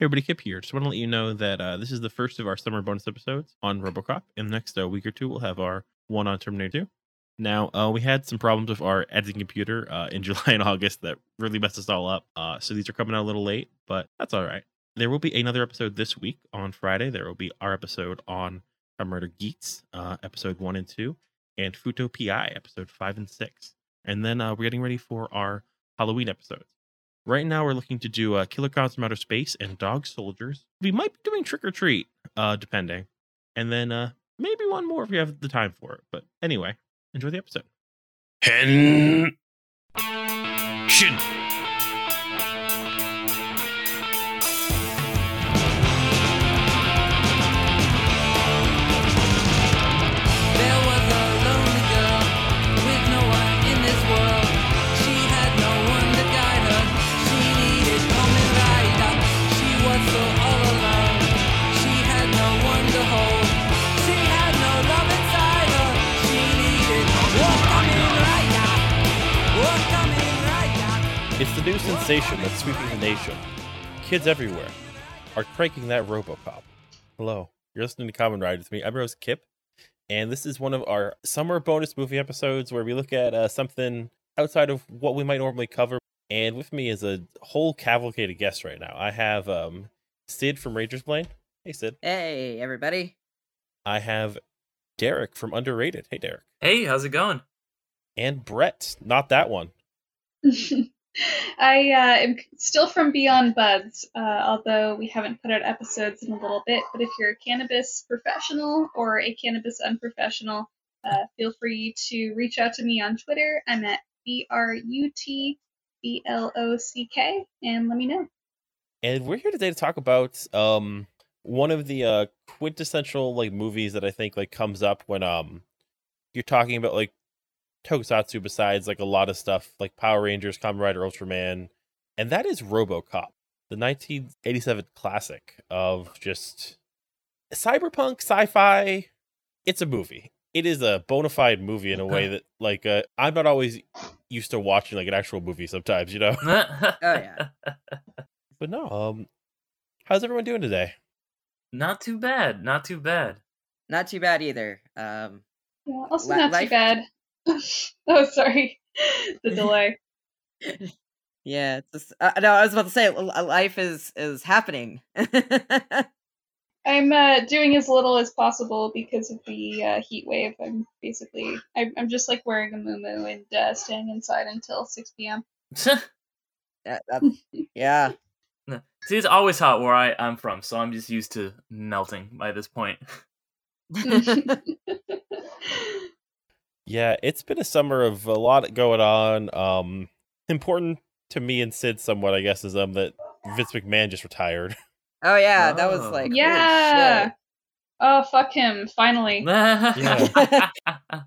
Hey everybody, Kip here. Just want to let you know that uh, this is the first of our summer bonus episodes on RoboCop. In the next uh, week or two, we'll have our one on Terminator 2. Now, uh, we had some problems with our editing computer uh, in July and August that really messed us all up. Uh, so these are coming out a little late, but that's all right. There will be another episode this week on Friday. There will be our episode on Murder Geeks, uh, episode one and two, and Fuuto PI, episode five and six. And then we're getting ready for our Halloween episodes. Right now, we're looking to do uh, Killer Clowns from Outer Space and Dog Soldiers. We might be doing Trick or Treat, uh, depending. And then uh, maybe one more if we have the time for it. But anyway, enjoy the episode. Hen. Shin. New sensation that's sweeping the nation. Kids everywhere are cranking that Robocop. Hello, you're listening to Kamen Ride with me. I'm Rose Kip, and this is one of our summer bonus movie episodes where we look at uh, something outside of what we might normally cover. And with me is a whole cavalcade of guests right now. I have um, Sid from Rangers Blaine. Hey, Sid. Hey, everybody. I have Derek from Underrated. Hey, Derek. Hey, how's it going? And Brett, not that one. I uh, am still from Beyond Buds, uh, although we haven't put out episodes in a little bit. But if you're a cannabis professional or a cannabis unprofessional, uh, feel free to reach out to me on Twitter. I'm at B R U T B L O C K, and let me know. and we're here today to talk about um one of the uh quintessential like movies that I think like comes up when um you're talking about like tokusatsu besides like a lot of stuff like Power Rangers, Kamen Rider, Ultraman, and that is RoboCop, the 1987 classic of just cyberpunk sci-fi. It's a movie. It is a bona fide movie in a way that like uh, I'm not always used to watching like an actual movie sometimes, you know. Oh yeah. But no, um how's everyone doing today? Not too bad. Not too bad. Not too bad either. Um Yeah, also Li- not life- too bad. oh, sorry, the delay. yeah, it's just, uh, no, I was about to say life is is happening. I'm uh, doing as little as possible because of the uh, heat wave. I'm basically, I, I'm just like wearing a muumuu and uh, staying inside until 6 p.m. yeah, that- yeah. See, it's always hot where I, I'm from, so I'm just used to melting by this point. Yeah, it's been a summer of a lot going on. Um important to me and Sid somewhat, I guess, is um that Vince McMahon just retired. Oh yeah, that was Oh. like holy yeah. shit. Oh, fuck him. Finally.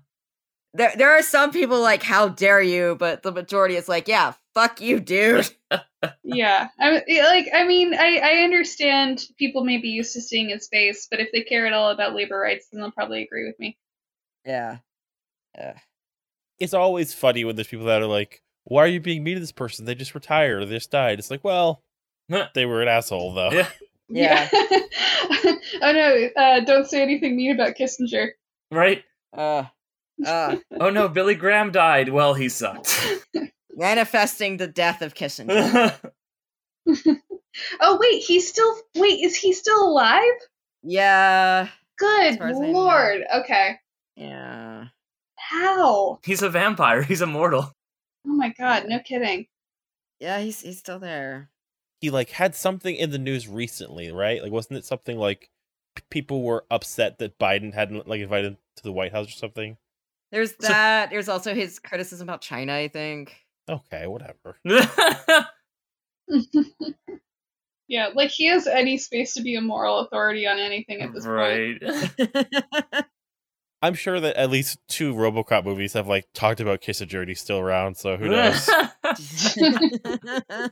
There there are some people like how dare you, but the majority is like, yeah, fuck you, dude. yeah. I yeah, like. I mean, I I understand people may be used to seeing his face, but if they care at all about labor rights, then they'll probably agree with me. Yeah. Yeah. It's always funny when there's people that are like, Why are you being mean to this person? They just retired or they just died. It's like, well, they were an asshole though. yeah. Yeah. oh no! Uh, don't say anything mean about Kissinger. Right? Uh uh Oh no, Billy Graham died. Well, he sucked. manifesting the death of Kissinger. Oh wait, he's still. Wait, is he still alive? Yeah. Good far as I know. lord. Okay. Yeah. How? He's a vampire. He's immortal. Oh my god, no kidding. Yeah, he's he's still there. He like had something in the news recently, right? Like wasn't it something like people were upset that Biden hadn't like invited him to the White House or something? There's So- that. There's also his criticism about China, I think. Okay, whatever. yeah, like he has any space to be a moral authority on anything at this point. right. I'm sure that at least two RoboCop movies have like talked about Kissinger and he's still around, so who knows?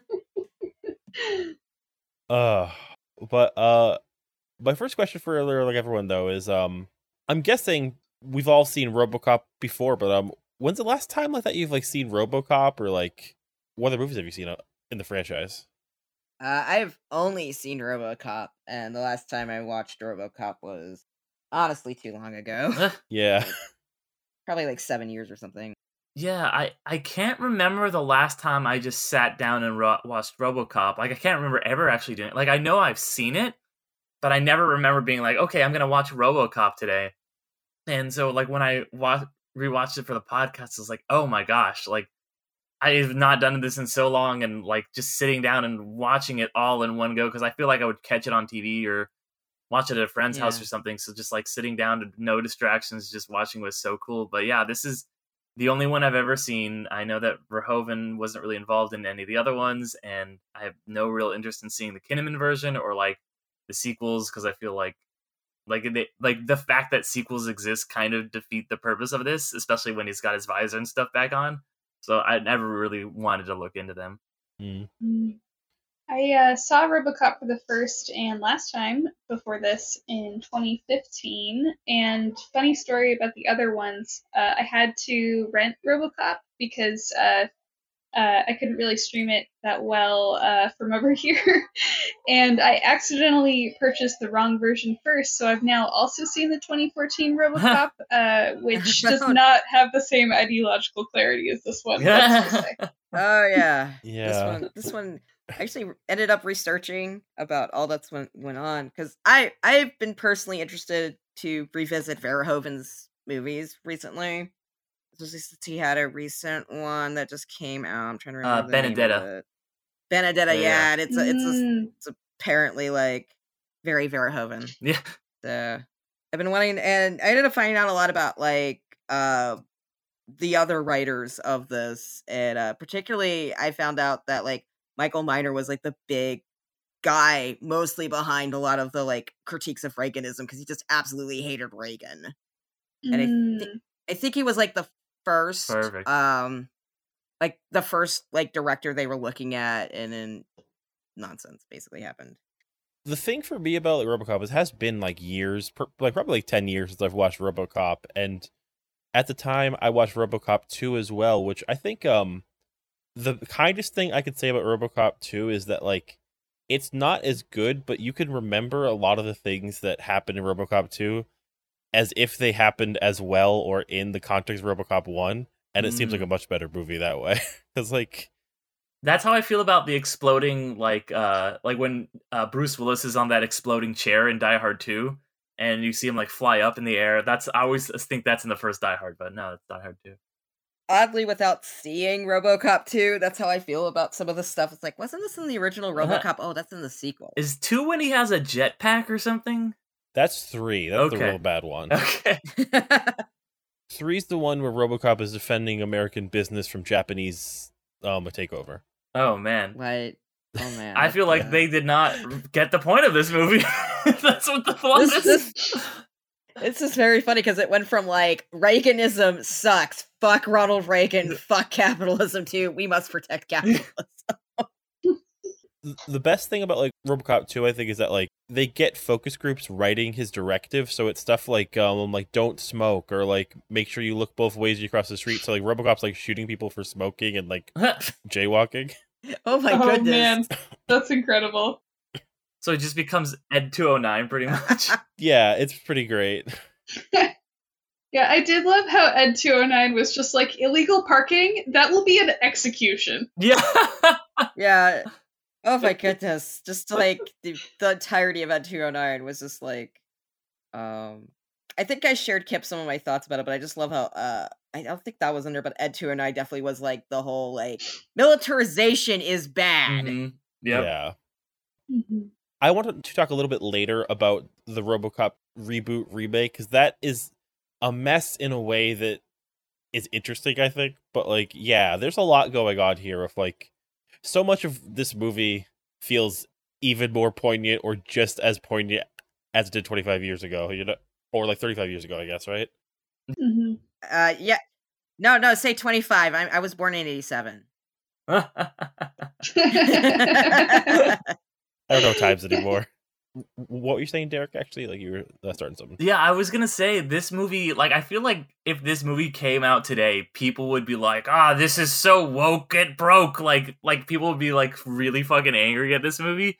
Uh, but uh, my first question for like everyone though is um, I'm guessing we've all seen RoboCop before, but um, when's the last time like that you've like seen RoboCop or like what other movies have you seen uh, in the franchise? Uh, I've only seen RoboCop, and the last time I watched RoboCop was honestly too long ago. Yeah. Probably like seven years or something. Yeah, I, I can't remember the last time I just sat down and ro- watched RoboCop. Like I can't remember ever actually doing it. Like I know I've seen it, but I never remember being like, okay, I'm gonna watch RoboCop today. And so like when I wa- rewatched it for the podcast, I was like, oh my gosh, like I've not done this in so long, and like just sitting down and watching it all in one go because I feel like I would catch it on TV or watch it at a friend's house or something. So just like sitting down to no distractions, just watching was so cool. But yeah, this is the only one I've ever seen. I know that Verhoeven wasn't really involved in any of the other ones, and I have no real interest in seeing the Kinnaman version or like the sequels because I feel like like they, like the fact that sequels exist kind of defeat the purpose of this, especially when he's got his visor and stuff back on. So I never really wanted to look into them. Mm. I uh, saw RoboCop for the first and last time before this in 2015. And funny story about the other ones, uh, I had to rent RoboCop because uh, uh, I couldn't really stream it that well uh, from over here. and I accidentally purchased the wrong version first, so I've now also seen the 2014 RoboCop, uh, which does not have the same ideological clarity as this one. let's just say. Oh yeah. This Yeah. one this one I actually ended up researching about all that's went went on because I I've been personally interested to revisit Verhoeven's movies recently. Especially since he had a recent one that just came out. I'm trying to Uh, remember. the name of Benedetta. it. Benedetta, Yeah. yeah. and it's a, it's a, Mm. it's apparently like very Verhoeven. Yeah. So I've been wanting, and I ended up finding out a lot about like uh the other writers of this, and uh particularly I found out that like Michael Miner was like the big guy mostly behind a lot of the like critiques of Reaganism because he just absolutely hated Reagan. And I Mm. thi- I think he was like the first, Perfect. um, like the first like director they were looking at, and then nonsense basically happened. the thing for me about like, RoboCop is it has been like years, per, like probably like ten years since I've watched RoboCop, and at the time I watched RoboCop two as well, which I think um the kindest thing I could say about RoboCop two is that like it's not as good, but you can remember a lot of the things that happened in RoboCop two as if they happened as well or in the context of RoboCop one, and it seems like a much better movie that way because like That's how I feel about the exploding, like, uh, like when uh, Bruce Willis is on that exploding chair in Die Hard Two, and you see him like fly up in the air. That's I always think that's in the first Die Hard, but no, it's Die Hard Two. Oddly without seeing RoboCop 2, that's how I feel about some of the stuff. It's like, wasn't this in the original Uh-huh. RoboCop? Oh, that's in the sequel. Is two when he has a jetpack or something? that's three. That's the real bad one. Okay. Three's the one where RoboCop is defending American business from Japanese um a takeover. Oh man. Right. Oh man. I feel like Yeah. they did not get the point of this movie. That's what the plot This- is. this- It's just very funny because it went from like Reaganism sucks, fuck Ronald Reagan, fuck capitalism too. We must protect capitalism. The best thing about like RoboCop 2 I think is that like they get focus groups writing his directive so it's stuff like um like don't smoke or like make sure you look both ways you cross the street so like RoboCop's like shooting people for smoking and like jaywalking. Oh my oh goodness. man, that's incredible. So it just becomes Ed 209 pretty much. Yeah, it's pretty great. Yeah, I did love how Ed 209 was just like illegal parking. That will be an execution. yeah. Yeah. Oh my goodness. Just like the, the entirety of Ed 209 was just like um I think I shared Kip some of my thoughts about it, but I just love how uh I don't think that was in there, but Ed 209 definitely was like the whole like militarization is bad. Mhm. Yep. Yeah. Mhm. I wanted to talk a little bit later about the RoboCop reboot remake because that is a mess in a way that is interesting. I think, but like, yeah, there's a lot going on here. Of like, so much of this movie feels even more poignant, or just as poignant as it did 25 years ago. You know, or like 35 years ago, I guess. Right? Mm-hmm. Uh yeah. No, no, say 25. I I was born in 87. I don't know times anymore. what were you saying, Derek? Actually, like you were uh, starting something. Yeah, I was gonna say this movie. Like, I feel like if this movie came out today, people would be like, "Ah, this is so woke, it broke." Like, like people would be like really fucking angry at this movie.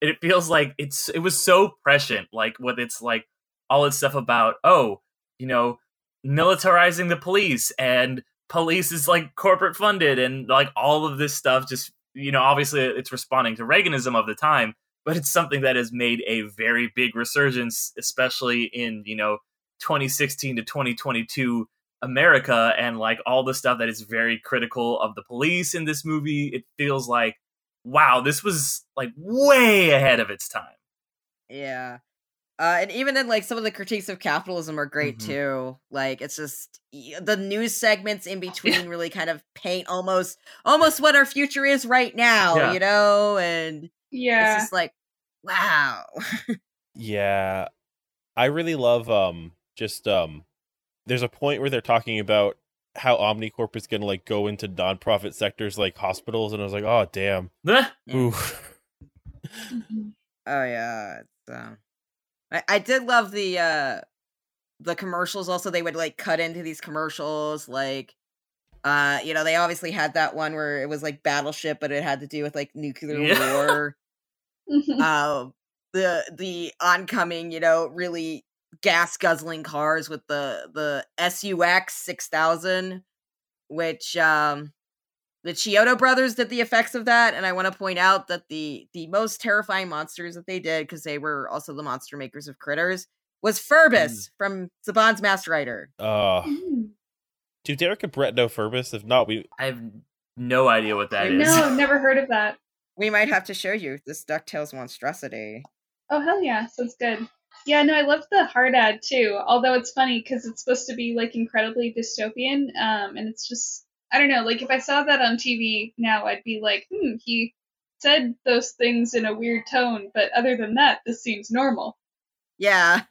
It feels like it's it was so prescient. Like, with its like all its stuff about oh, you know, militarizing the police and police is like corporate funded and like all of this stuff. Just you know, obviously it's responding to Reaganism of the time but it's something that has made a very big resurgence, especially in you know 2016 to 2022 America, and like all the stuff that is very critical of the police in this movie. It feels like wow, this was like way ahead of its time. Yeah. Uh, and even in like some of the critiques of capitalism are great Mhm. too. Like it's just the news segments in between really kind of paint almost almost what our future is right now, Yeah. you know? And Yeah. it's just like, wow. Yeah. I really love um just um there's a point where they're talking about how Omnicorp is gonna like go into nonprofit sectors like hospitals and I was like, oh damn. Ugh. Ooh. Mhm. Oh yeah. It's, um, I, I did love the uh the commercials also they would like cut into these commercials like uh you know they obviously had that one where it was like battleship but it had to do with like nuclear Yeah. war Mhm. uh the the oncoming you know really gas guzzling cars with the the SUX 6000 which um the Chiodo brothers did the effects of that and I want to point out that the the most terrifying monsters that they did because they were also the monster makers of critters was Ferbus from Saban's Masked Rider. Uh Mm. do Derek and Brett know Ferbus? If not, we I have no idea what that is. no, never heard of that. We might have to show you this DuckTales monstrosity. Oh hell yeah, sounds good. Yeah, no, I love the hard ad too. Although it's funny because it's supposed to be like incredibly dystopian, um, and it's just I don't know. Like if I saw that on TV now, I'd be like, hmm, he said those things in a weird tone, but other than that, this seems normal. Yeah.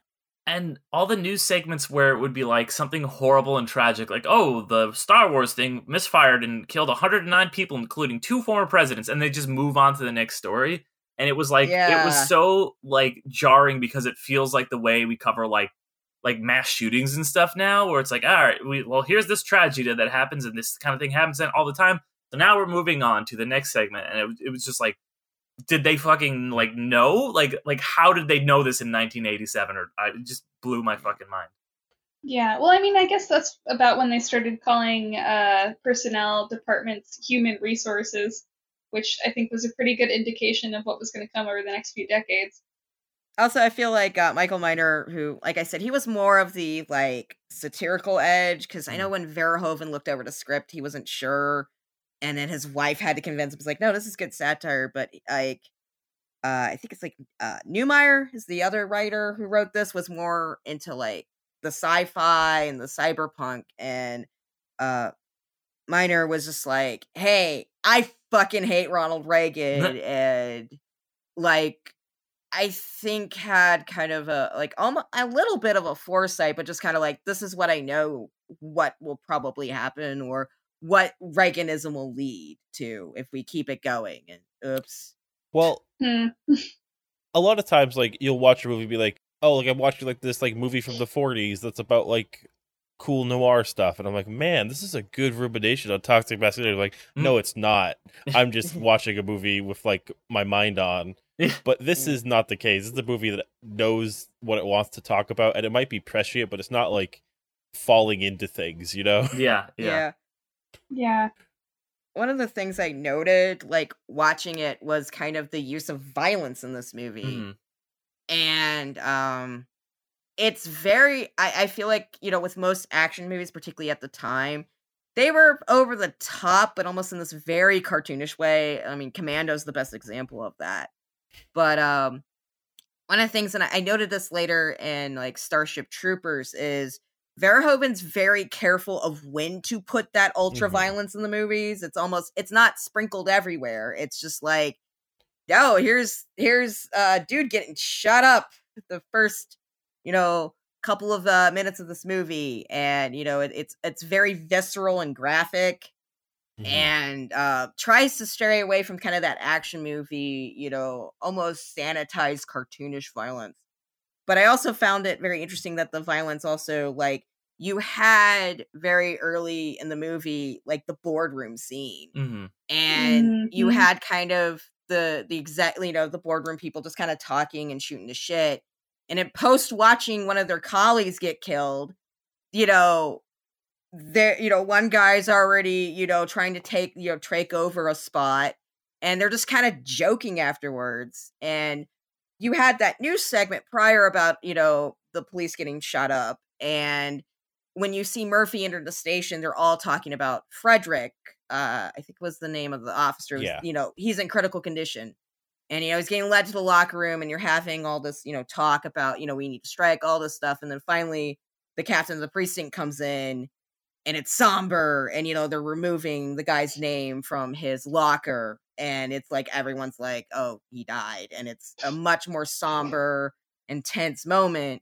and all the news segments where it would be like something horrible and tragic, like oh the Star Wars thing misfired and killed 109 people, including two former presidents, and they just move on to the next story. And it was like it was so like jarring because it feels like the way we cover like like mass shootings and stuff now, where it's like all right, we well here's this tragedy that happens and this kind of thing happens then all the time. So now we're moving on to the next segment, and it, it was just like did they fucking like know like like how did they know this in 1987 or I, it just blew my fucking mind Yeah, well, I mean, I guess that's about when they started calling uh, personnel departments human resources, which I think was a pretty good indication of what was going to come over the next few decades. Also, I feel like uh, Michael Miner, who, like I said, he was more of the like satirical edge because I know when Verhoeven looked over the script, he wasn't sure, and then his wife had to convince him. Was like, no, this is good satire, but like, uh, I think it's like uh, Neumeier is the other writer who wrote this was more into like the sci-fi and the cyberpunk, and uh, Miner was just like, hey, I fucking hate Ronald Reagan, and like I think had kind of a like almost a little bit of a foresight, but just kind of like this is what I know what will probably happen or what Reaganism will lead to if we keep it going. And oops. well Hmm. a lot of times like you'll watch a movie and be like, oh like I'm watching like this like movie from the forties that's about like cool noir stuff and I'm like, man, this is a good rumination on toxic masculinity. Like, Mm. no, it's not. I'm just watching a movie with like my mind on. But this Mm. is not the case. This is a movie that knows what it wants to talk about, and it might be prescient, but it's not like falling into things, you know? yeah Yeah. yeah, Yeah. One of the things I noted, like watching it, was kind of the use of violence in this movie. Mhm. and um it's very I, I feel like you know with most action movies particularly at the time they were over the top but almost in this very cartoonish way i mean commando's the best example of that but um one of the things and I, I noted this later in like starship troopers is Verhoeven's very careful of when to put that ultra violence in the movies. It's almost it's not sprinkled everywhere. It's just like, yo, here's here's uh dude getting shut up the first, you know, couple of uh, minutes of this movie, and you know it, it's it's very visceral and graphic. Mhm. and uh tries to stray away from kind of that action movie, you know, almost sanitized cartoonish violence. But I also found it very interesting that the violence also like you had very early in the movie like the boardroom scene hmm and you Mhm. had kind of the the exact you know the boardroom people just kind of talking and shooting the shit and in post watching one of their colleagues get killed you know there you know one guy's already you know trying to take you know take over a spot and they're just kind of joking afterwards and you had that news segment prior about you know the police getting shot up and when you see murphy enter the station they're all talking about frederick uh i think was the name of the officer Yeah. you know he's in critical condition and you know he's getting led to the locker room and you're having all this you know talk about you know we need to strike all this stuff and then finally the captain of the precinct comes in and it's somber and you know they're removing the guy's name from his locker and it's like everyone's like oh he died and it's a much more somber intense moment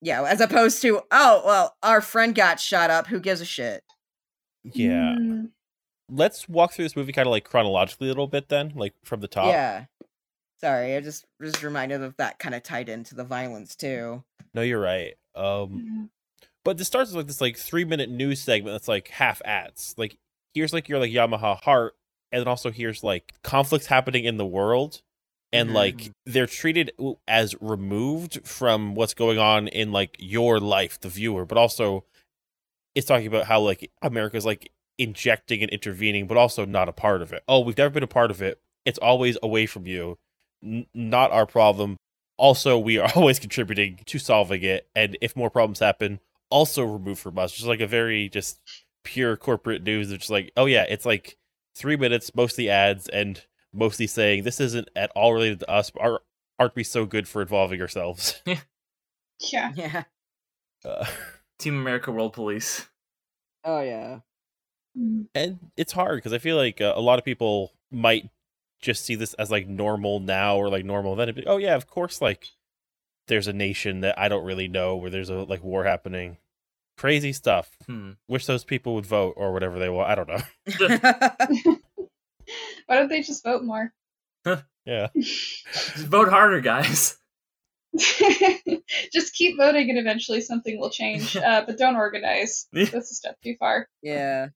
yeah as opposed to oh well our friend got shot up who gives a shit Yeah. Mm. Let's walk through this movie kind of like chronologically a little bit then, like from the top. yeah sorry i just just reminded of that kind of tied into the violence too No, you're right. Um but this starts with like this like three minute news segment that's like half ads. Like here's like your like Yamaha heart, and then also here's like conflicts happening in the world, and Mhm. like they're treated as removed from what's going on in like your life, the viewer, but also it's talking about how like America's like injecting and intervening, but also not a part of it. Oh, we've never been a part of it. It's always away from you. N- not our problem. Also, we are always contributing to solving it, and if more problems happen, also removed from us. Just like a very just pure corporate news. It's just like, oh yeah, it's like three minutes, mostly ads, and mostly saying this isn't at all related to us. But our aren't we so good for involving ourselves? Yeah. yeah Uh, Team America World Police. oh yeah Mm. and it's hard because I feel like uh, a lot of people might just see this as like normal now or like normal then. Oh yeah, of course. Like there's a nation that I don't really know where there's a like war happening. Crazy stuff. Hmm. Wish those people would vote or whatever they want. I don't know. Why don't they just vote more? Yeah. Just vote harder, guys. just keep voting and eventually something will change. Uh, but don't organize. Yeah. That's a step too far. yeah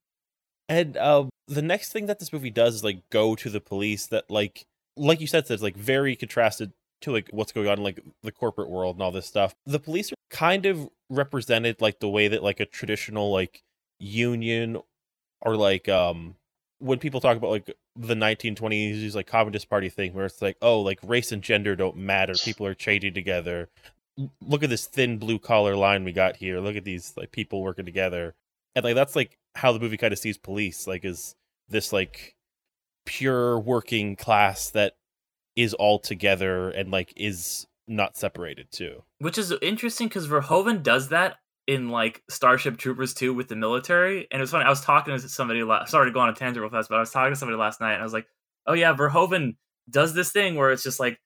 And um, the next thing that this movie does is like go to the police that like like you said, it's like very contrasted to like what's going on in like the corporate world and all this stuff. The police are kind of represented like the way that like a traditional like union or like um when people talk about like the 1920s like communist party thing where it's like oh like race and gender don't matter. People are trading together. Look at this thin blue collar line we got here. Look at these like people working together and like that's like how the movie kind of sees police like is this like pure working class that is all together and like is not separated too Which is interesting because Verhoeven does that in like Starship Troopers 2 with the military. And it was funny. I was talking to somebody. La- Sorry to go on a tangent real fast, but I was talking to somebody last night, and I was like, "Oh yeah, Verhoeven does this thing where it's just like,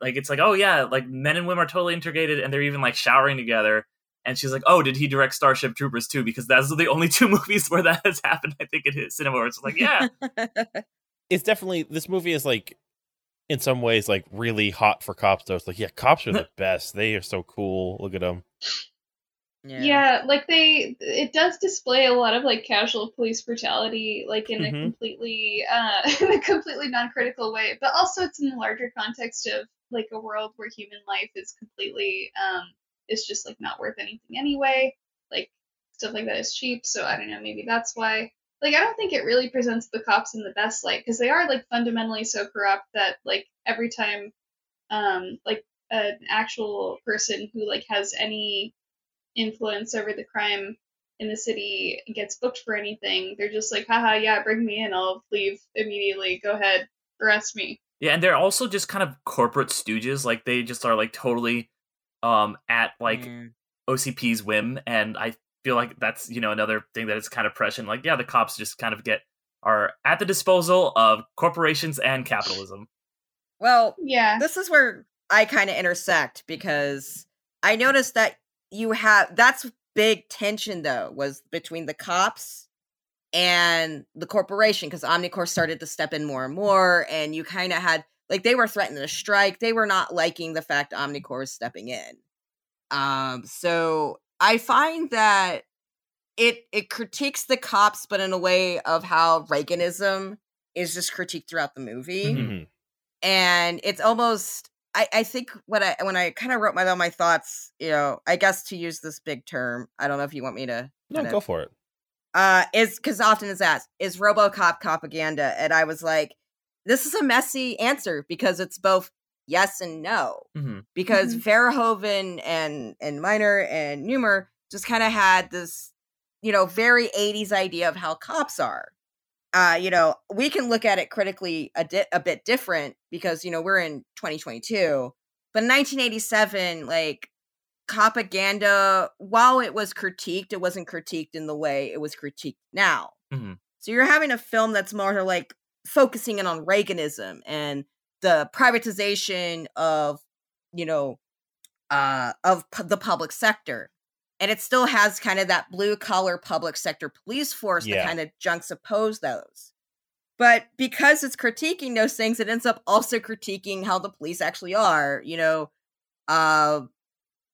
like it's like, oh yeah, like men and women are totally integrated, and they're even like showering together." And she's like, "Oh, did he direct Starship Troopers 2? Because that's the only two movies where that has happened. I think in his cinema where it's like, yeah, it's definitely this movie is like in some ways like really hot for cops though it's like yeah cops are the best they are so cool look at them Yeah. like they it does display a lot of like casual police brutality like in a Mhm. completely uh in a completely non-critical way but also it's in the larger context of like a world where human life is completely um is just like not worth anything anyway like stuff like that is cheap so i don't know maybe that's why like i don't think it really presents the cops in the best light because they are like fundamentally so corrupt that like every time um like an actual person who like has any influence over the crime in the city gets booked for anything, they're just like, haha, yeah, bring me in, I'll leave immediately. Go ahead, arrest me. yeah." And they're also just kind of corporate stooges. Like they just are like totally um at like Mm. OCP's whim, and I feel like that's you know another thing that is kind of prescient. Like, yeah, the cops just kind of get are at the disposal of corporations and capitalism. well Yeah. this is where I kind of intersect because I noticed that you have that's big tension though was between the cops and the corporation because Omnicorp started to step in more and more, and you kind of had like they were threatening a strike. They were not liking the fact Omnicorp is stepping in. Um, so I find that it it critiques the cops, but in a way of how Reaganism is just critiqued throughout the movie, Mhm. Mhm. and it's almost. I, I think when I when I kind of wrote my my thoughts, you know, I guess to use this big term, I don't know if you want me to No, go for it. uh is because often is asked is robocop propaganda and i was like this is a messy answer because it's both yes and no Mhm. because Mhm. verhoeven and and miner and Neumeier just kind of had this you know very 80s idea of how cops are uh you know we can look at it critically a, di- a bit different because you know we're in 2022 but in 1987 like propaganda while it was critiqued it wasn't critiqued in the way it was critiqued now Mhm. so you're having a film that's more like focusing in on reaganism and the privatization of you know uh of the public sector and it still has kind of that blue collar public sector police force Yeah. that kind of juxtapose those but because it's critiquing those things it ends up also critiquing how the police actually are you know uh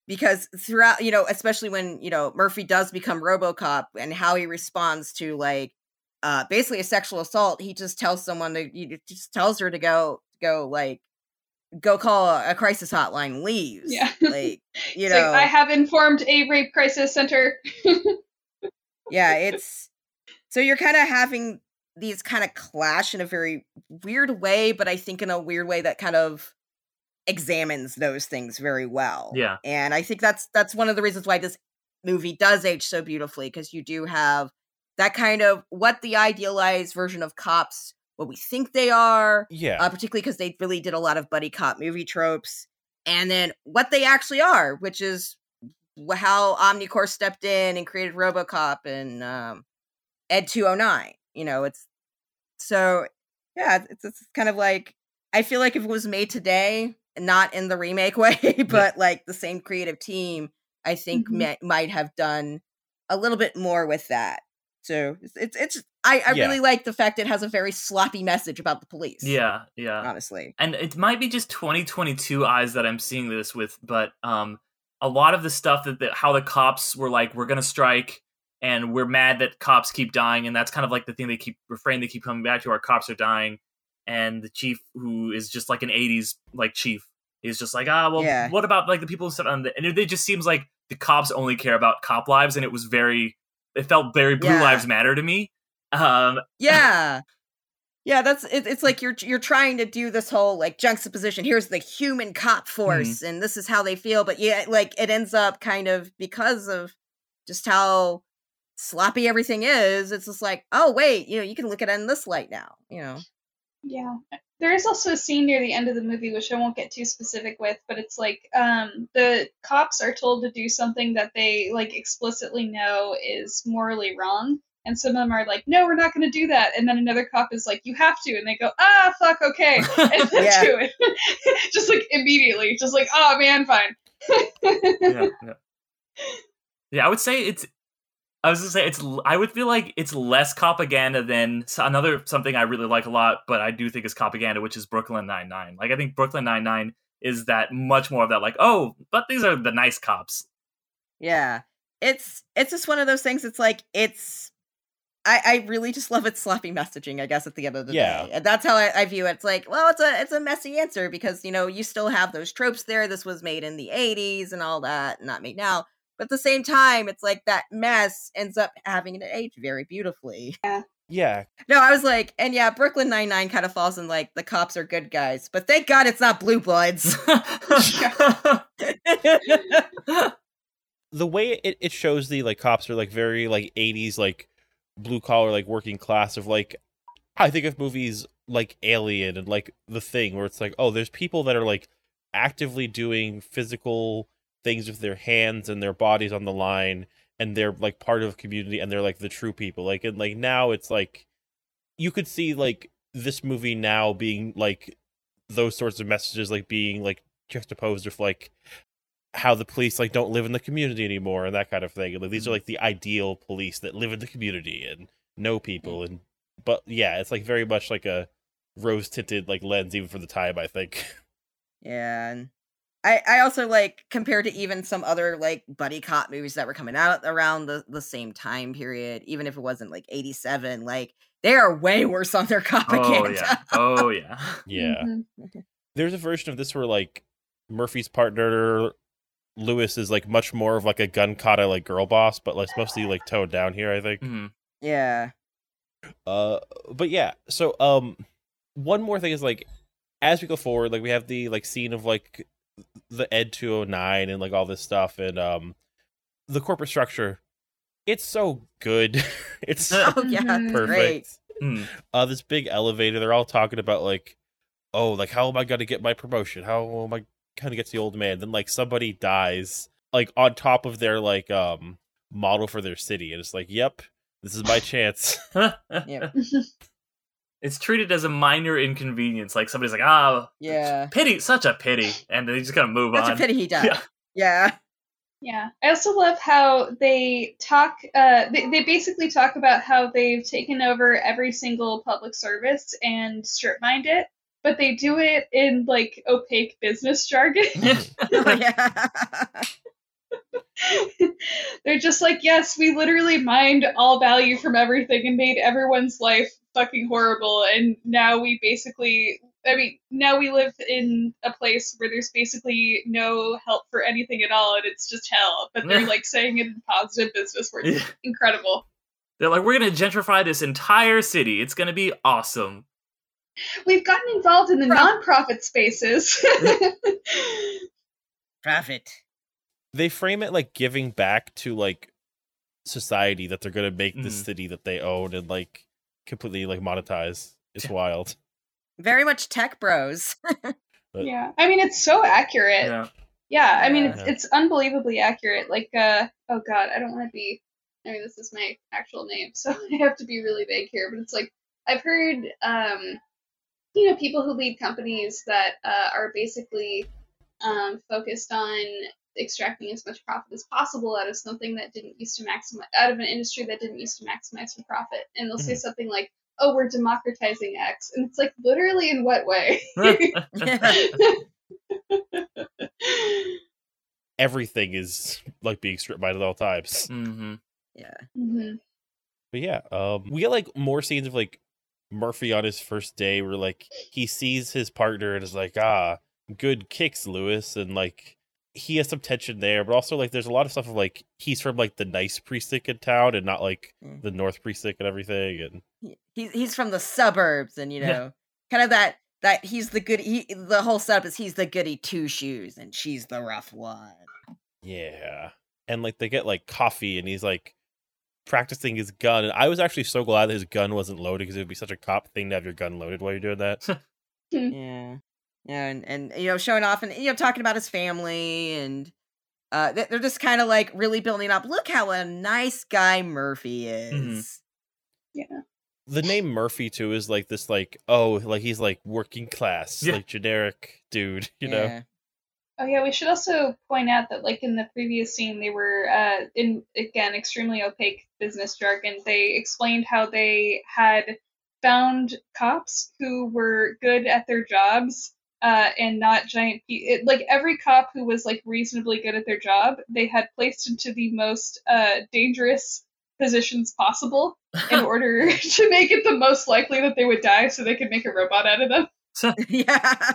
because throughout you know especially when you know murphy does become robocop and how he responds to like uh basically a sexual assault he just tells someone to he just tells her to go go like go call a, a crisis hotline and leaves Yeah. like you It's know like, I have informed a rape crisis center. yeah it's so you're kind of having these kind of clash in a very weird way but i think in a weird way that kind of examines those things very well Yeah. and i think that's that's one of the reasons why this movie does age so beautifully because you do have that kind of what the idealized version of cops what we think they are Yeah. uh, particularly because they really did a lot of buddy cop movie tropes, and then what they actually are, which is how Omnicorp stepped in and created RoboCop and um, Ed 209. You know, it's so yeah, it's, it's kind of like I feel like if it was made today, not in the remake way, but like the same creative team, I think Mhm. ma- might have done a little bit more with that. So it's it's, it's I, I Yeah. really like the fact it has a very sloppy message about the police. Yeah. Yeah. honestly. and it might be just 2022 eyes that I'm seeing this with, but um, a lot of the stuff that the, how the cops were like, we're gonna strike, and we're mad that cops keep dying, and that's kind of like the thing they keep refrain they keep coming back to. Our cops are dying, and the chief, who is just like an 80s like chief, is just like, ah, well, Yeah. what about like the people who sit on the? And it, it just seems like the cops only care about cop lives, and it was very, it felt very Blue Yeah. Lives Matter to me. Um, Yeah. Yeah, that's it, it's like you're you're trying to do this whole like juxtaposition. Here's the human cop force, and this is how they feel. But yeah, like it ends up kind of because of just how sloppy everything is. It's just like, oh wait, you know, you can look at it in this light now. You know, Yeah. There is also a scene near the end of the movie which I won't get too specific with, but it's like um the cops are told to do something that they like explicitly know is morally wrong. And some of them are like, no, we're not going to do that. And then another cop is like, you have to. And they go, ah, fuck, okay. And then Yeah. do it. just like immediately. Just like, oh, man, fine. yeah, yeah. Yeah, I would say it's. I was gonna say it's. I would feel like it's less propaganda than another something I really like a lot, but I do think is propaganda, which is Brooklyn Nine Nine. Like I think Brooklyn Nine Nine is that much more of that. Like, oh, but these are the nice cops. yeah, it's it's just one of those things. It's like it's. I, I really just love its sloppy messaging. I guess at the end of the Yeah. day, and that's how I, I view it. It's like, well, it's a it's a messy answer because you know you still have those tropes there. This was made in the '80s and all that, not made now. But at the same time, it's like that mess ends up having to age very beautifully. yeah. No, I was like, and yeah, Brooklyn Nine Nine kind of falls in like the cops are good guys, but thank God it's not Blue Bloods. the way it, it shows the like cops are like very like 80s like blue collar like working class of like i think of movies like alien and like the thing where it's like oh there's people that are like actively doing physical things with their hands and their bodies on the line and they're like part of community and they're like the true people like and like now it's like you could see like this movie now being like those sorts of messages like being like juxtaposed with like how the police like don't live in the community anymore and that kind of thing. Like, these are mm-hmm. like the ideal police that live in the community and know people mm. and but yeah, it's like very much like a rose tinted like lens even for the time, I think. Yeah. And I, I also like compared to even some other like buddy cop movies that were coming out around the, the same time period, even if it wasn't like 87, like they are way worse on their Oh propaganda. yeah. Oh yeah. yeah. Mhm. There's a version of this where like Murphy's partner Lewis is like much more of like a gun kata like girl boss, but like mostly like toned down here, I think. Mhm. yeah. Uh, but yeah. So um, one more thing is like, as we go forward, like we have the like scene of like the Ed two hundred nine and like all this stuff and um, the corporate structure. It's so good. it's so Oh yeah. Mhm. perfect. Great. Mm. Uh, this big elevator. They're all talking about like, oh, like how am I gonna get my promotion? How am I gonna get to the old man? Then like somebody dies like on top of their like um model for their city, and it's like, yep, this is my chance. Yeah. It's treated as a minor inconvenience. Like somebody's like, ah, Yeah. pity, such a pity, and they just kind of move Such on. a pity he died. Yeah. Yeah. Yeah, I also love how they talk. Uh, they, they basically talk about how they've taken over every single public service and strip mined it, but they do it in like opaque business jargon. Oh, yeah. They're just like, yes, we literally mined all value from everything and made everyone's life fucking horrible, and now we basically. I mean, now we live in a place where there's basically no help for anything at all, and it's just hell. But they're like saying it in positive business words. Yeah. Incredible. They're like, we're gonna gentrify this entire city. It's gonna be awesome. We've gotten involved in the Prof- nonprofit spaces. Profit. they frame it like giving back to like society that they're gonna make this Mhm. city that they own and like completely like monetize. It's wild. Very much tech bros. yeah, I mean, it's so accurate. Yeah. Yeah, I mean it's Yeah. it's unbelievably accurate. Like uh oh god, I don't want to be I mean this is my actual name, so I have to be really vague here, but it's like I've heard um you know people who lead companies that uh, are basically um focused on extracting as much profit as possible out of something that didn't used to maximize out of an industry that didn't used to maximize for profit. And they'll say something like, "Oh, we're democratizing X." And it's like literally in what way? Everything is like being stripped mined at all times. hmm Yeah. hmm But yeah, um, we get like more scenes of like Murphy on his first day, where like he sees his partner and is like, "Ah, good kicks, Lewis," and like he has some tension there, but also like there's a lot of stuff of like he's from like the nice precinct in town and not like Mm. the North precinct and everything, and He, he- he's from the suburbs and you Yeah. know kind of that that he's the good he the whole setup is he's the goody two shoes and she's the rough one yeah, and like they get like coffee and he's like practicing his gun, and I was actually so glad that his gun wasn't loaded because it would be such a cop thing to have your gun loaded while you're doing that. yeah yeah and and you know showing off and you know talking about his family and uh they- they're just kind of like really building up look how a nice guy murphy is Yeah. the name Murphy too is like this like oh like he's like working class Yeah. like generic dude you know Oh yeah, we should also point out that like in the previous scene, they were uh, in again extremely opaque business jargon. They explained how they had found cops who were good at their jobs uh, and not giant. Pe- it, like every cop who was like reasonably good at their job, they had placed into the most uh, dangerous positions possible in order to make it the most likely that they would die, so they could make a robot out of them. So, yeah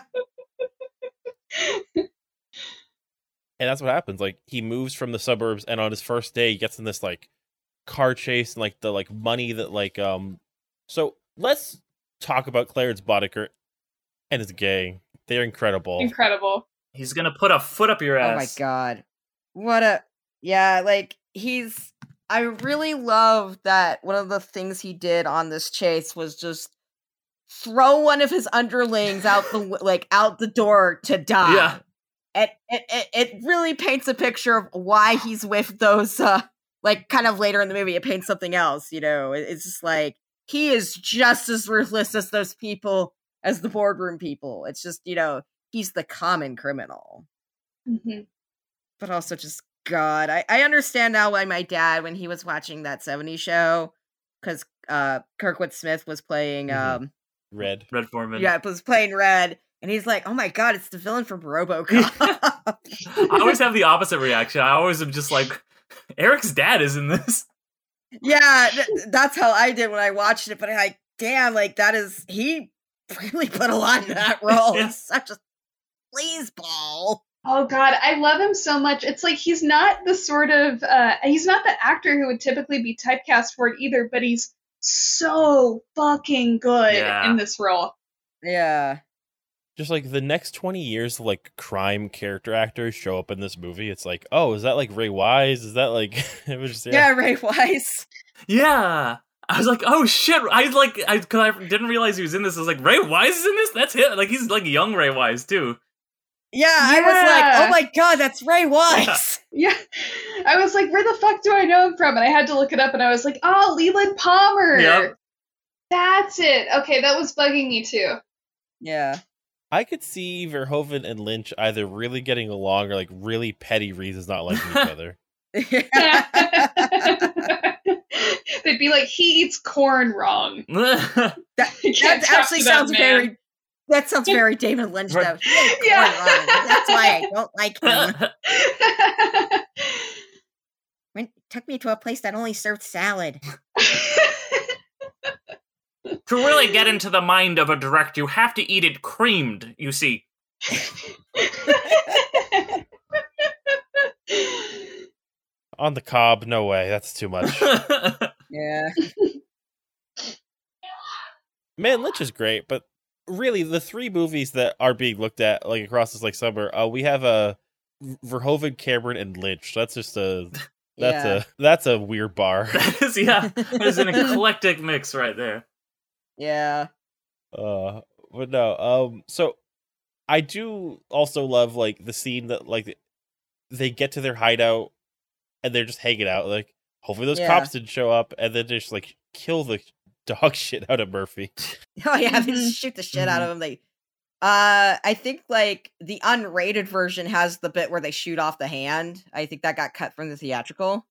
and that's what happens like he moves from the suburbs and on his first day he gets in this like car chase and like the like money that like um so let's talk about Clarence Boddicker and his gang they're incredible Incredible. He's gonna put a foot up your ass. Oh my god. What a yeah, like he's I really love that one of the things he did on this chase was just throw one of his underlings out the like out the door to die. Yeah. It, it it it really paints a picture of why he's with those uh like kind of later in the movie it paints something else, you know. It- It's just like he is just as ruthless as those people as the boardroom people. It's just, you know, he's the common criminal hmm but also just God. I, I understand now why my dad, when he was watching that 70s show, because uh Kurtwood Smith was playing Mhm. um Red. Red Foreman. yeah, was playing Red, and he's like, "Oh my god, it's the villain from RoboCop." I always have the opposite reaction. I always am just like, Eric's dad is in this. yeah, th- that's how I did when I watched it. But I'm like, damn, like that is he really put a lot in that role. Yeah. He's such a sleazeball. Oh god, I love him so much. It's like he's not the sort of uh he's not the actor who would typically be typecast for it either, but he's so fucking good Yeah. in this role. Yeah, Just like the next 20 years of like crime character actors show up in this movie. It's like, oh, is that like Ray Wise? Is that like it was just yeah, Ray Wise. Yeah. I was like, oh shit! I like, I because I didn't realize he was in this. I was like, Ray Wise is in this. That's him. Like he's like young Ray Wise too. Yeah, I was like, oh my god, that's Ray Wise. Yeah. I was like, where the fuck do I know him from? And I had to look it up and I was like, oh, Leland Palmer. Yep. That's it. Okay, that was bugging me too. Yeah, I could see Verhoeven and Lynch either really getting along or like really petty reasons not liking each other. They'd be like, he eats corn wrong. that, that actually to that sounds man. very. That sounds very David Lynch, though. He Yeah. That's why I don't like him. Went, took me to a place that only served salad. to really get into the mind of a director, you have to eat it creamed. You see. On the cob, no way. That's too much. Yeah. Man, Lynch is great, but really the three movies that are being looked at like across this like summer, uh, we have a uh, Verhoeven, Cameron, and Lynch. That's just a that's yeah. a that's a weird bar. that is, yeah, there's an eclectic mix right there. Yeah. Uh, but no. Um, so I do also love like the scene that like they get to their hideout and they're just hanging out. Like, hopefully those Yeah. cops didn't show up, and then just like kill the dog shit out of Murphy. Oh yeah, they just shoot the shit out of him. They uh I think like the unrated version has the bit where they shoot off the hand. I think that got cut from the theatrical.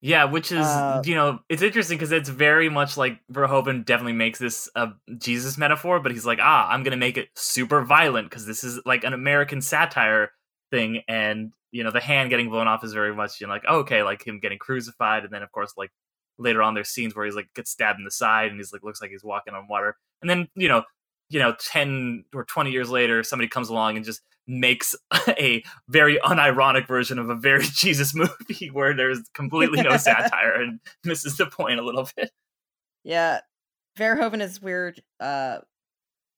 Yeah, which is Uh, you know it's interesting because it's very much like Verhoeven definitely makes this a Jesus metaphor, but he's like, ah, I'm gonna make it super violent because this is like an American satire thing, and you know the hand getting blown off is very much you know like oh, okay, like him getting crucified, and then of course like later on there's scenes where he's like gets stabbed in the side and he's like looks like he's walking on water, and then you know you know 10 or 20 years later somebody comes along and just makes a very unironic version of a very jesus movie where there's completely no satire and misses the point a little bit Yeah. Verhoeven is weird. Uh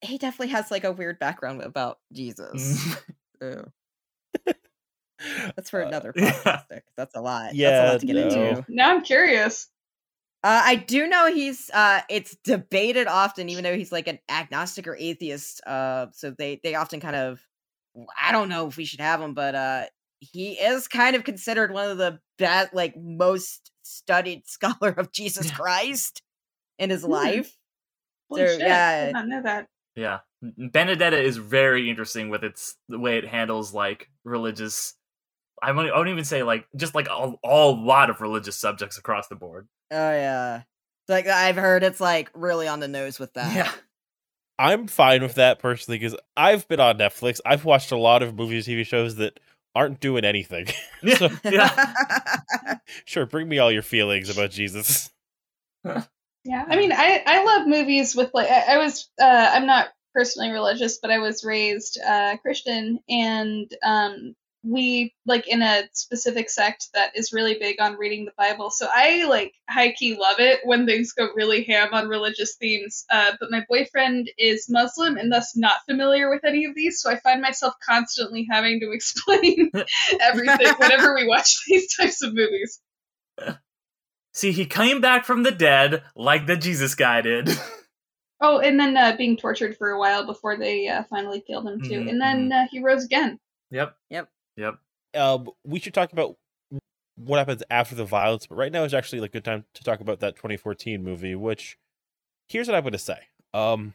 he definitely has like a weird background about Jesus. So, that's for Uh, another yeah. podcast. Nick. That's a lot. That's a yeah, lot to get no. into. now I'm curious. Uh, I do know he's uh it's debated often, even though he's like an agnostic or atheist. Uh so they they often kind of I don't know if we should have him, but uh he is kind of considered one of the best like most studied scholar of Jesus Christ in his Hmm. life. Holy So, shit, I yeah. did not know that. Yeah benedetta is very interesting with its the way it handles like religious i won't, I won't even say like just like a, a lot of religious subjects across the board Oh yeah. Like I've heard it's like really on the nose with that. yeah I'm fine with that personally because I've been on Netflix. I've watched a lot of movies, TV shows that aren't doing anything. yeah, So- yeah. sure, bring me all your feelings about Jesus. Yeah, I mean, I I love movies with like I, I was uh, I'm not personally religious, but I was raised uh, Christian, and um, we like in a specific sect that is really big on reading the Bible. So I like high key love it when things go really ham on religious themes. Uh, but my boyfriend is Muslim and thus not familiar with any of these, so I find myself constantly having to explain everything whenever we watch these types of movies. See he came back from the dead like the jesus guy did Oh, and then uh, being tortured for a while before they uh, finally killed him too, Mhm, and then uh, he rose again. yep Yep. yep Um, we should talk about what happens after the violence, but right now is actually a good time to talk about that 2014 movie. Which, here's what I'm going to say. Um,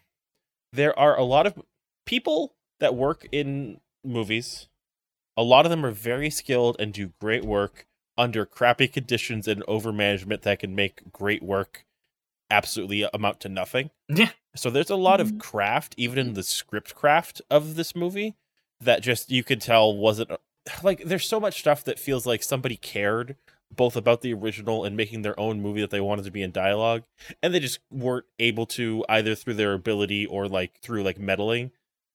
there are a lot of people that work in movies. A lot of them are very skilled and do great work under crappy conditions and over management that can make great work. absolutely amount to nothing. Yeah. So there's a lot of mm-hmm. craft, even in the script craft of this movie, that just you could tell wasn't like there's so much stuff that feels like somebody cared both about the original and making their own movie that they wanted to be in dialogue, and they just weren't able to either through their ability or like through like meddling.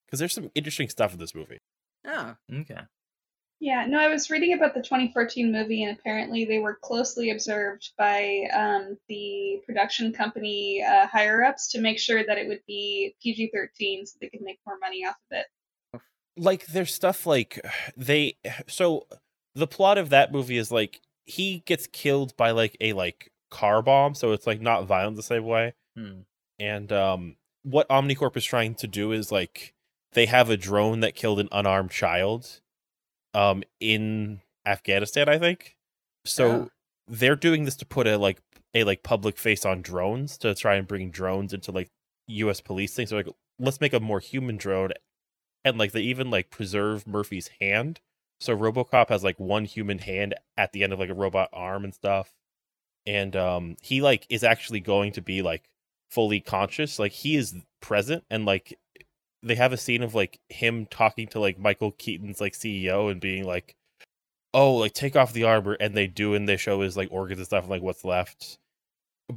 Because there's some interesting stuff in this movie. Oh, Okay. Yeah, no, I was reading about the 2014 movie, and apparently they were closely observed by um, the production company uh, higher ups to make sure that it would be PG 13 so they could make more money off of it. like there's stuff like they so the plot of that movie is like he gets killed by like a like car bomb so it's like not violent the same way Hmm. and um what omnicorp is trying to do is like they have a drone that killed an unarmed child um in afghanistan i think so Oh. they're doing this to put a like a like public face on drones to try and bring drones into like us police things. so like let's make a more human drone and like they even like preserve murphy's hand so robocop has like one human hand at the end of like a robot arm and stuff and um he like is actually going to be like fully conscious like he is present and like they have a scene of like him talking to like michael keaton's like ceo and being like oh like take off the armor and they do and they show his like organs and stuff and like what's left.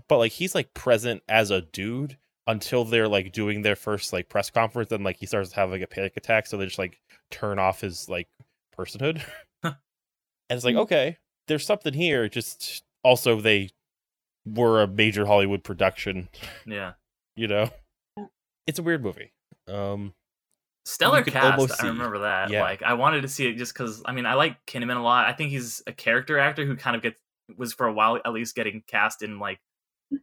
But like he's like present as a dude until they're like doing their first like press conference and like he starts to have like a panic attack so they just like turn off his like personhood. And it's like Hmm. okay there's something here just also they were a major hollywood production. Yeah. you know? It's a weird movie um Stellar cast. I remember that. yeah. Like I wanted to see it just because I mean I like Kinnaman a lot. I think he's a character actor who kind of gets was for a while at least getting cast in like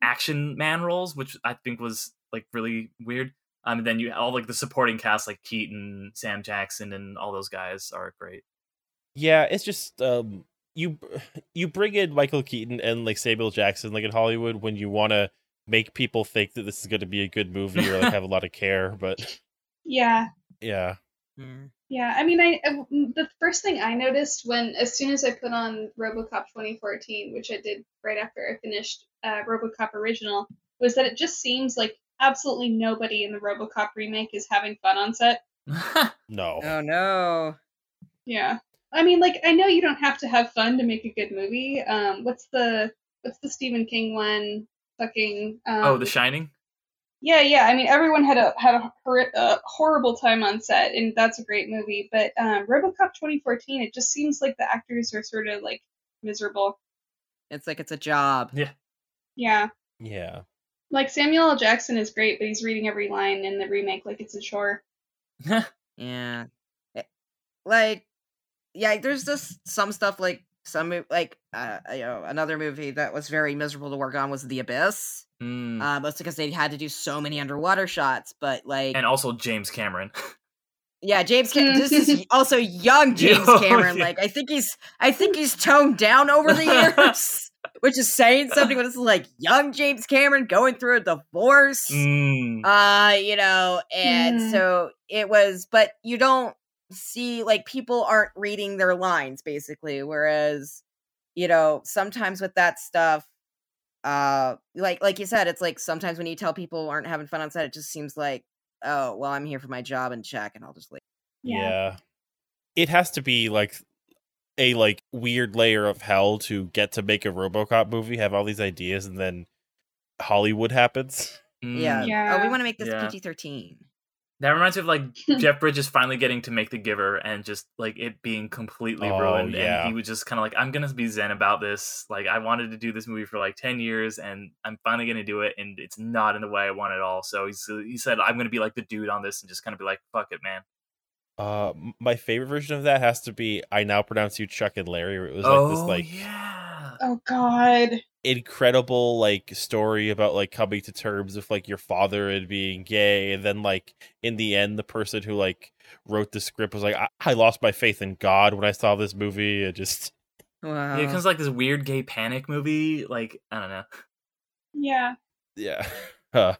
action man roles, which I think was like really weird. Um, and then you all like the supporting cast like Keaton, Sam Jackson, and all those guys are great. yeah it's just um you you bring in michael keaton and like samuel jackson like in hollywood when you want to make people think that this is going to be a good movie or like have a lot of care but Yeah, yeah yeah. yeah. I mean, I, I the first thing I noticed when as soon as I put on RoboCop 2014, which I did right after I finished uh, RoboCop original, was that it just seems like absolutely nobody in the RoboCop remake is having fun on set. no Oh no. Yeah. I mean, like, I know you don't have to have fun to make a good movie. Um, what's the what's the Stephen King one? Fucking. Um, oh, The Shining. Yeah, yeah. I mean, everyone had a had a, hor- a horrible time on set, and that's a great movie. But um, RoboCop 2014, it just seems like the actors are sort of like miserable. It's like it's a job. Yeah. yeah Yeah. Like Samuel L. Jackson is great, but he's reading every line in the remake like it's a chore. Yeah. Eh, Like, yeah, there's just some stuff like some mo- like uh, you know another movie that was very miserable to work on was The Abyss. Mm. Uh, mostly because they had to do so many underwater shots. But like, and also James Cameron. yeah, James. Cam- this is also young James Yo, Cameron. yeah. Like, I think he's I think he's toned down over the years. Which is saying something when this is like young James Cameron going through a divorce. Mm. uh you know and Mm. so it was but you don't see like people aren't reading their lines basically whereas you know sometimes with that stuff uh like like you said it's like sometimes when you tell people aren't having fun on set it just seems like oh well i'm here for my job and check and i'll just leave yeah. it has to be like a like weird layer of hell to get to make a robocop movie have all these ideas and then hollywood happens yeah Mm. oh we want to make this Yeah. pg-13 That reminds me of like Jeff Bridges finally getting to make The Giver and just like it being completely Oh, ruined. yeah. And he was just kind of like, I'm gonna be zen about this. Like I wanted to do this movie for like ten years, and I'm finally gonna do it, and it's not in the way I want at all. So he's he said I'm gonna be like the dude on this and just kind of be like, fuck it, man. uh my favorite version of that has to be i now pronounce you chuck and larry where it was like this like Oh, yeah. Oh God. Incredible like story about like coming to terms with like your father and being gay and then like in the end the person who like wrote the script was like i, I lost my faith in god when i saw this movie it just wow Yeah, it comes like this weird gay panic movie. Like I don't know. Yeah. yeah huh.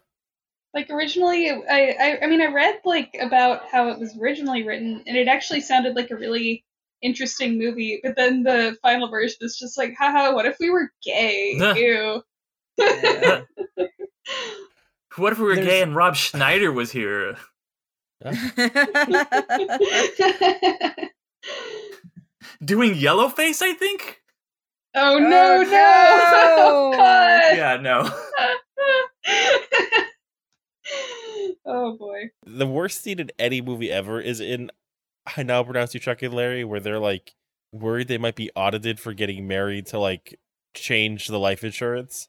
Like originally, I, I I mean I read like about how it was originally written, and it actually sounded like a really interesting movie. But then the final version is just like, haha, what if we were gay? Ew. Yeah. What if we were gay and Rob Schneider was here? Doing Yellowface, I think? oh no, Oh, no! no. Oh, God. Yeah, no. oh boy. the worst scene in any movie ever is in I now pronounce you Chuck and Larry, where they're like worried they might be audited for getting married to like change the life insurance.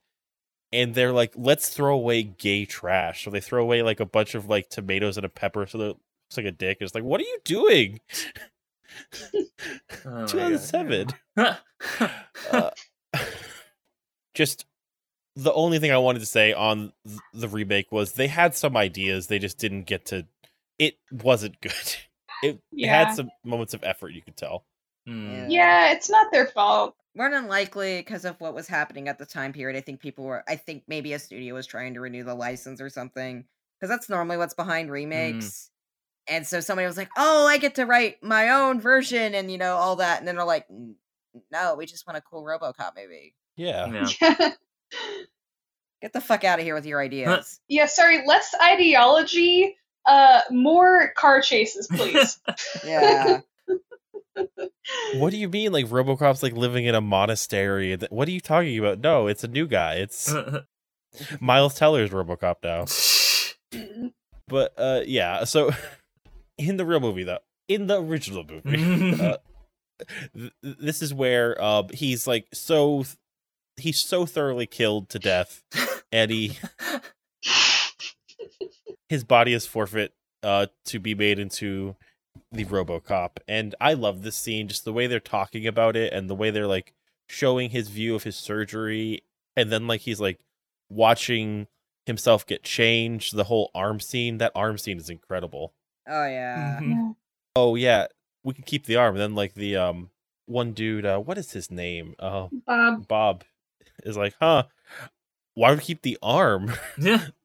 And they're like, let's throw away gay trash. So they throw away like a bunch of like tomatoes and a pepper so that it looks like a dick. It's like, what are you doing? Oh 2007. Uh, just the only thing I wanted to say on th- the remake was they had some ideas, they just didn't get to. It wasn't good. It, it Yeah. had some moments of effort, you could tell. Hmm. Yeah, it's not their fault. More than likely, because of what was happening at the time period, I think people were. I think maybe a studio was trying to renew the license or something, because that's normally what's behind remakes. And so somebody was like, "Oh, I get to write my own version," and you know all that, and then they're like, "No, we just want a cool RoboCop movie. Yeah. Yeah. Yeah. Get the fuck out of here with your ideas." yeah, sorry, less ideology, uh more car chases, please. yeah, What do you mean, like Robocop's like living in a monastery? What are you talking about? No, it's a new guy. It's Miles Teller's Robocop now. But uh, yeah. So in the real movie, though, in the original movie, uh, th- this is where uh, he's like so he's so thoroughly killed to death and he his body is forfeit uh to be made into the robocop. And i love this scene just the way they're talking about it and the way they're like showing his view of his surgery. And then like he's like watching himself get changed the whole arm scene. That arm scene is incredible. Oh yeah. Mhm. oh yeah. We can keep the arm. And then like the um one dude uh what is his name? Uh Bob. bob is like huh. Why would we keep the arm? Yeah.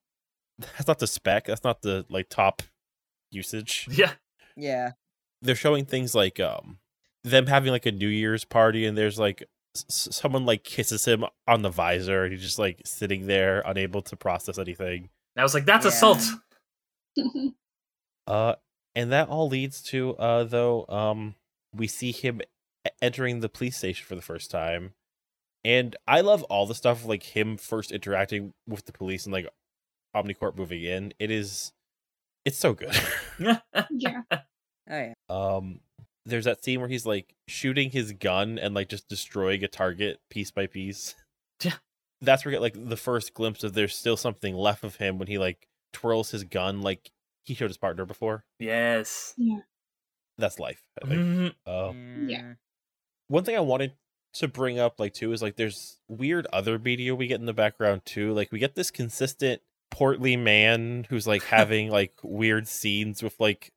that's not the spec that's not the like top usage Yeah. Yeah. they're showing things like um them having like a new year's party and there's like s- s- someone like kisses him on the visor and he's just like sitting there unable to process anything I was like, that's Yeah. assault. uh and that all leads to uh though um we see him e- entering the police station for the first time and i love all the stuff like him first interacting with the police and like omnicorp moving in it is it's so good yeah. Oh yeah. um there's that scene where he's like shooting his gun and like just destroying a target piece by piece Yeah. that's where we get like the first glimpse of there's still something left of him when he like twirls his gun like he showed his partner before yes. Yeah. that's life I think. Mhm. Uh, Yeah. One thing i wanted to bring up like too is like there's weird other media we get in the background too like we get this consistent portly man who's like having like weird scenes with like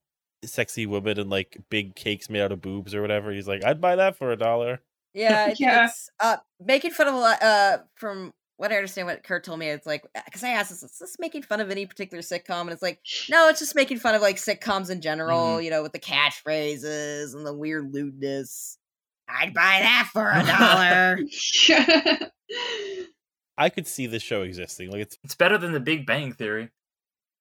sexy women and like big cakes made out of boobs or whatever he's like i'd buy that for a dollar Yeah, I Yeah. it's uh making fun of a lot uh from what I understand what Kurt told me, it's like because I asked this, is this making fun of any particular sitcom? And it's like, no, it's just making fun of like sitcoms in general, you know, with the catchphrases and the weird lewdness. I'd buy that for a dollar. i could see this show existing like it's It's better than the Big Bang Theory.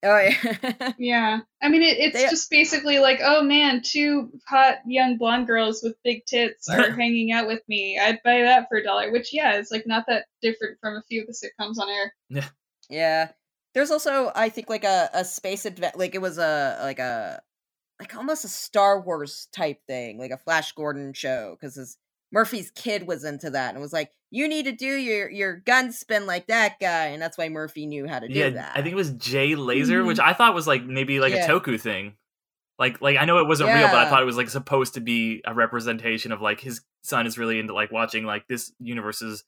oh yeah. yeah. I mean, it, it's They- just basically like, oh man, two hot young blonde girls with big tits are hanging out with me. I'd buy that for a dollar. Which, yeah, is like not that different from a few of the sitcoms on air. Yeah. Yeah. There's also I think like a a space advent like it was a like a like almost a Star Wars type thing, like a Flash Gordon show cuz his Murphy's kid was into that and was like, "You need to do your your gun spin like that guy." And that's why Murphy knew how to do Yeah, that. I think it was Jay Laser, Mhm. which I thought was like maybe like Yeah. a Toku thing. Like, like I know it wasn't real, but I thought it was like supposed to be a representation of like his son is really into like watching like this universe's.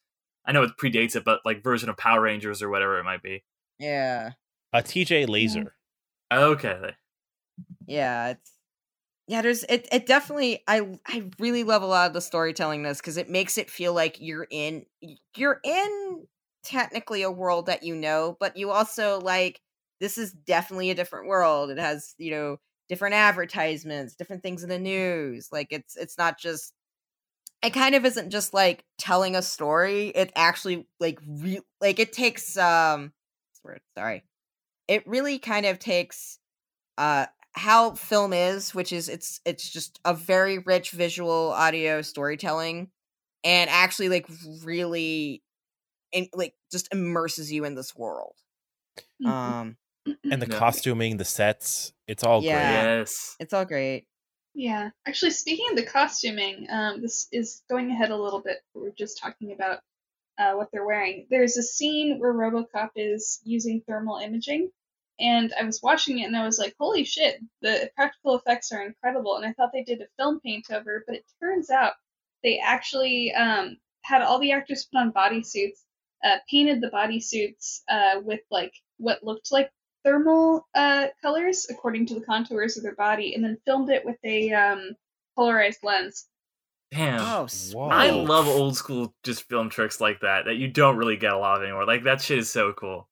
I know it predates it, but like version of Power Rangers or whatever it might be. Yeah. a T.J. Lazer Okay, Yeah, it's yeah, there's it it definitely I I really love a lot of the storytelling this cuz it makes it feel like you're in you're in technically a world that you know, but you also like this is definitely a different world. It has, you know, different advertisements, different things in the news. Like it's it's not just it kind of isn't just like telling a story. It actually like re- like it takes um? Sorry. It really kind of takes uh how film is, which is it's it's just a very rich visual audio storytelling and actually like really in, like just immerses you in this world. Mhm. Um And the Yeah. costuming, the sets, it's all Yeah. Yes. it's all great. Yeah, actually, speaking of the costuming, um, this is going ahead a little bit. We are just talking about uh, what they're wearing. There's a scene where RoboCop is using thermal imaging, and I was watching it and I was like, "Holy shit! The practical effects are incredible!" And I thought they did a film paint over, but it turns out they actually um, had all the actors put on bodysuits, uh, painted the bodysuits uh, with like what looked like thermal uh, colors according to the contours of their body, and then filmed it with a um, polarized lens. Damn. Oh, Whoa. I love old school just film tricks like that that you don't really get a lot of anymore. Like that shit is so cool.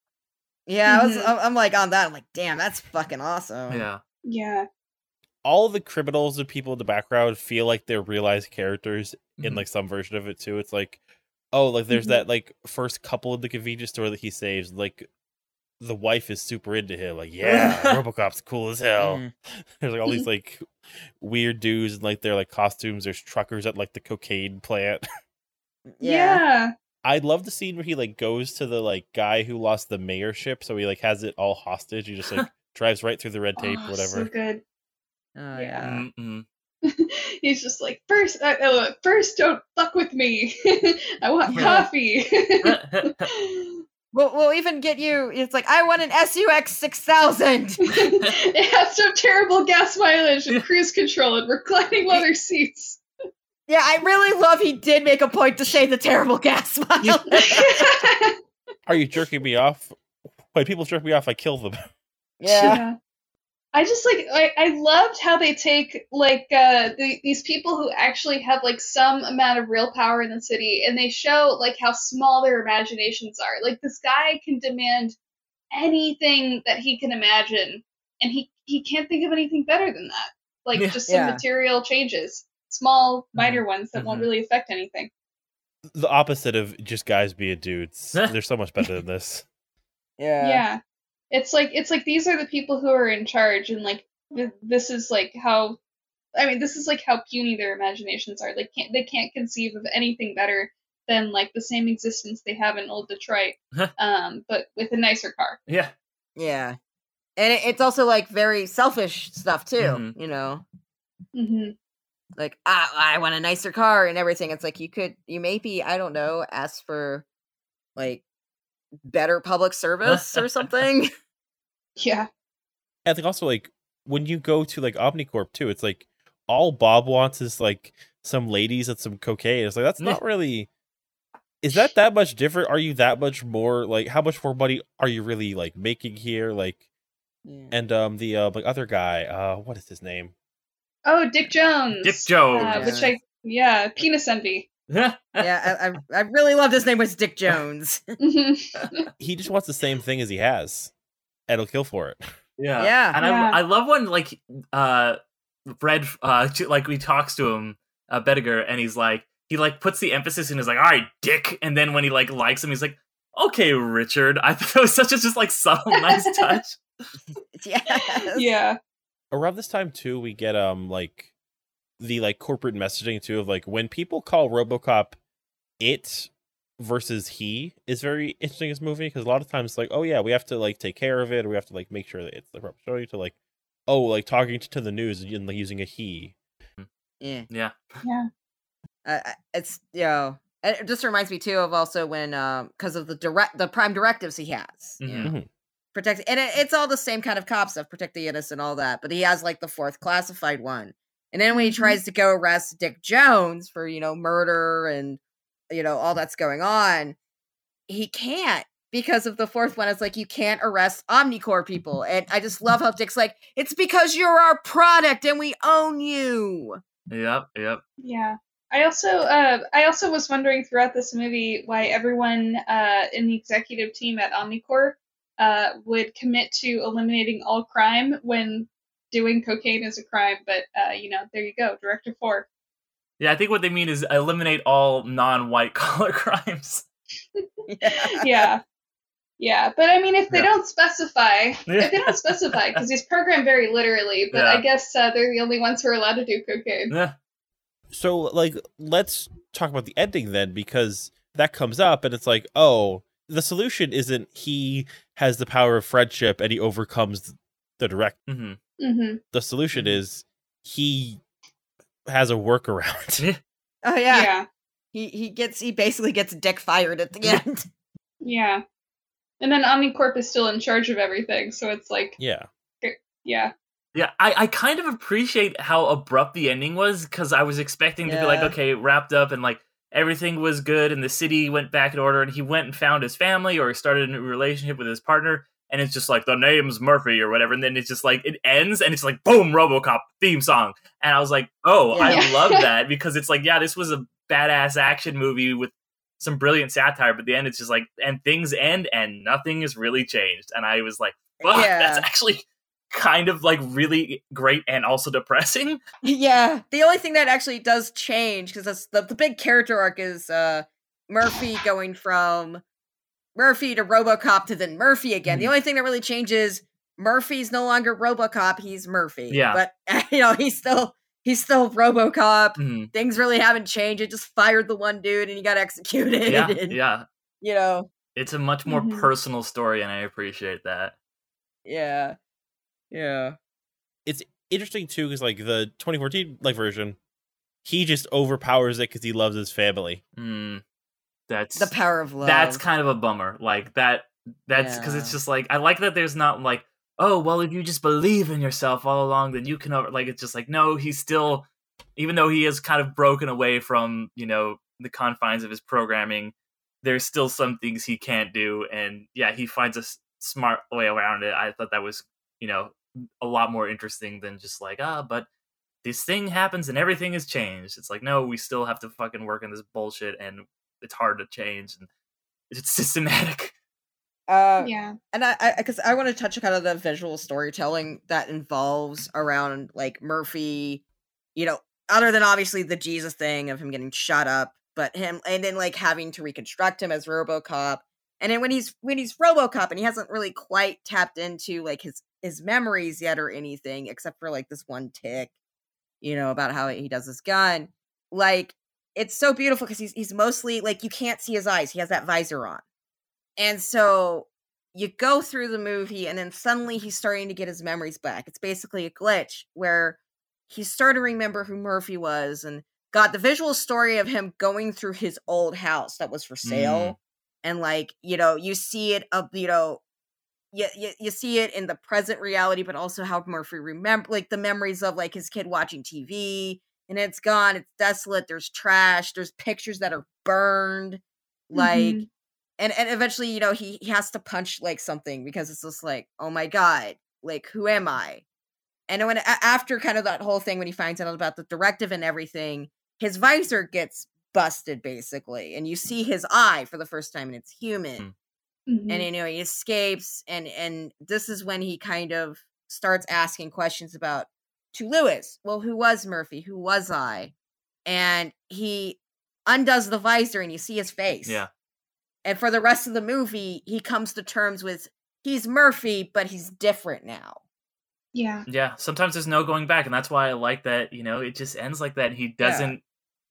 Yeah, I was Mhm. I'm, I'm like on that. I'm like, damn, that's fucking awesome. Yeah. Yeah, all the criminals and people in the background feel like they're realized characters in Mhm. like some version of it too. It's like, oh, like there's Mhm. that like first couple in the convenience store that he saves. Like the wife is super into him. Like, yeah, RoboCop's cool as hell. Mhm. There's like all these like weird dudes and like their like costumes. There's truckers at like the cocaine plant. yeah, I love the scene where he like goes to the like guy who lost the mayorship, so he like has it all hostage. He just like drives right through the red tape, Oh, whatever. So good. Oh Yeah. He's just like first, uh, uh, first, don't fuck with me. I want coffee. We'll, we'll even get you. It's like I want an SUX six thousand. it has some terrible gas mileage and cruise control and reclining leather seats. Yeah, I really love he did make a point to say the terrible gas mileage. Are you jerking me off? When people jerk me off, I kill them. yeah. I just like I, I loved how they take like uh the, these people who actually have like some amount of real power in the city and they show like how small their imaginations are. Like this guy can demand anything that he can imagine and he he can't think of anything better than that. Like Yeah. just some Yeah. material changes, small minor ones that won't Mhm. really affect anything. The opposite of just guys being dudes. They're so much better than this. Yeah. yeah it's like it's like these are the people who are in charge and like th- this is like how i mean this is like how puny their imaginations are they can't they can't conceive of anything better than like the same existence they have in old detroit um but with a nicer car yeah. Yeah. And it's also like very selfish stuff too. Mhm. You know, hmm like ah, I want a nicer car and everything. It's like you could, you maybe I don't know, ask for like better public service or something. yeah I think also like when you go to like Omnicorp too, it's like all Bob wants is like some ladies and some cocaine. It's like that's not really. Is that that much different? Are you that much more like how much more money are you really like making here? Like yeah. and um the uh like other guy uh what is his name? Oh dick jones Dick Jones. uh, which i yeah penis envy yeah, I, I I really loved his name was Dick Jones. He just wants the same thing as he has, and he'll kill for it. Yeah. Yeah. And Yeah. I I love when like uh Red uh like we talks to him uh Boddicker and he's like he like puts the emphasis in his like all right dick and then when he like likes him he's like okay Richard I thought that was such a just like subtle nice touch. yeah, yeah around this time too we get um like the like corporate messaging too of like when people call robocop it versus he is very interesting in this movie because a lot of times like oh yeah we have to like take care of it or we have to like make sure that it's the proper story to like oh like talking to, to the news and like, using a he Yeah. Yeah. yeah uh, it's you know it just reminds me too of also when um because of the direct the prime directives he has you Mhm. know, Mhm. Protect and it, it's all the same kind of cop stuff protect the innocent all that but he has like the fourth classified one and then when he Mhm. tries to go arrest dick jones for you know murder and you know all that's going on he can't because of the fourth one it's like you can't arrest omnicorp people and i just love how dick's like it's because you're our product and we own you Yep. Yep. Yeah. I also uh, I also was wondering throughout this movie why everyone uh, in the executive team at Omnicorp uh, would commit to eliminating all crime when doing cocaine is a crime. But uh, you know, there you go, director four. Yeah, I think what they mean is eliminate all non-white collar crimes. yeah Yeah, Yeah, but I mean, if they Yeah. don't specify, Yeah. if they don't specify, because he's programmed very literally, but Yeah. I guess uh, they're the only ones who are allowed to do cocaine. Yeah. So like let's talk about the ending then because that comes up and it's like, oh, the solution isn't he has the power of friendship and he overcomes the direct. hmm hmm The solution Mhm. is he has a workaround. Oh Yeah. yeah. He he gets he basically gets dick fired at the end. yeah, And then Omnicorp is still in charge of everything, so it's like, yeah. yeah, Yeah, I, I kind of appreciate how abrupt the ending was because I was expecting to be like, okay, wrapped up and like everything was good and the city went back in order and he went and found his family or he started a new relationship with his partner and it's just like the name's Murphy or whatever and then it's just like it ends and it's like boom RoboCop theme song. And I was like, oh, I love that because it's like yeah, this was a badass action movie with some brilliant satire, but the end it's just like and things end and nothing has really changed. And I was like, fuck, Yeah. that's actually kind of like really great and also depressing. Yeah, the only thing that actually does change because the the big character arc is uh Murphy going from Murphy to RoboCop to then Murphy again. The Mhm. only thing that really changes Murphy's no longer RoboCop; he's Murphy. Yeah. but you know he's still he's still RoboCop. Mhm. Things really haven't changed. It just fired the one dude and he got executed. Yeah, and, yeah. You know, It's a much more Mhm. personal story, and I appreciate that. yeah, yeah, It's Interesting too, because like the 2014 like version, he just overpowers it because he loves his family. Mm, that's the power of love. that's kind of a bummer. Like that. That's because it's just like I like that. There's not like oh well, if you just believe in yourself all along, then you can over. Like it's just like no, he's still, even though he is kind of broken away from you know the confines of his programming, there's still some things he can't do, and yeah, he finds a s- smart way around it. I thought that was you know a lot more interesting than just like ah, but this thing happens and everything has changed. It's like no, we still have to fucking work on this bullshit, and it's hard to change, and it's systematic. uh, yeah, and I, because I, want to touch kind of the visual storytelling that involves around like Murphy, you know, other than obviously the Jesus thing of him getting shot up, but him and then like having to reconstruct him as RoboCop, and then when he's when he's RoboCop and he hasn't really quite tapped into like his his memories yet or anything except for like this one tick, you know, about how he does his gun, like it's so beautiful because he's he's mostly like you can't see his eyes, he has that visor on. And so you go through the movie and then suddenly he's starting to get his memories back. It's basically a glitch where he's starting to remember who Murphy was and got the visual story of him going through his old house that was for sale. Mm. And like, you know, you see it up, you know, you, you, you see it in the present reality, but also how Murphy remember like the memories of like his kid watching TV and it's gone, it's desolate, there's trash, there's pictures that are burned. Like Mhm. and and eventually you know he he has to punch like something because it's just like oh my god like who am i and when after kind of that whole thing when he finds out about the directive and everything his visor gets busted basically and you see his eye for the first time and it's human Mhm. and you know he escapes and and this is when he kind of starts asking questions about to lewis well who was murphy who was i and he undoes the visor and you see his face Yeah. and for the rest of the movie, he comes to terms with he's Murphy, but he's different now. yeah, Yeah, sometimes there's no going back, and that's why I like that. You know, it just ends like that. He doesn't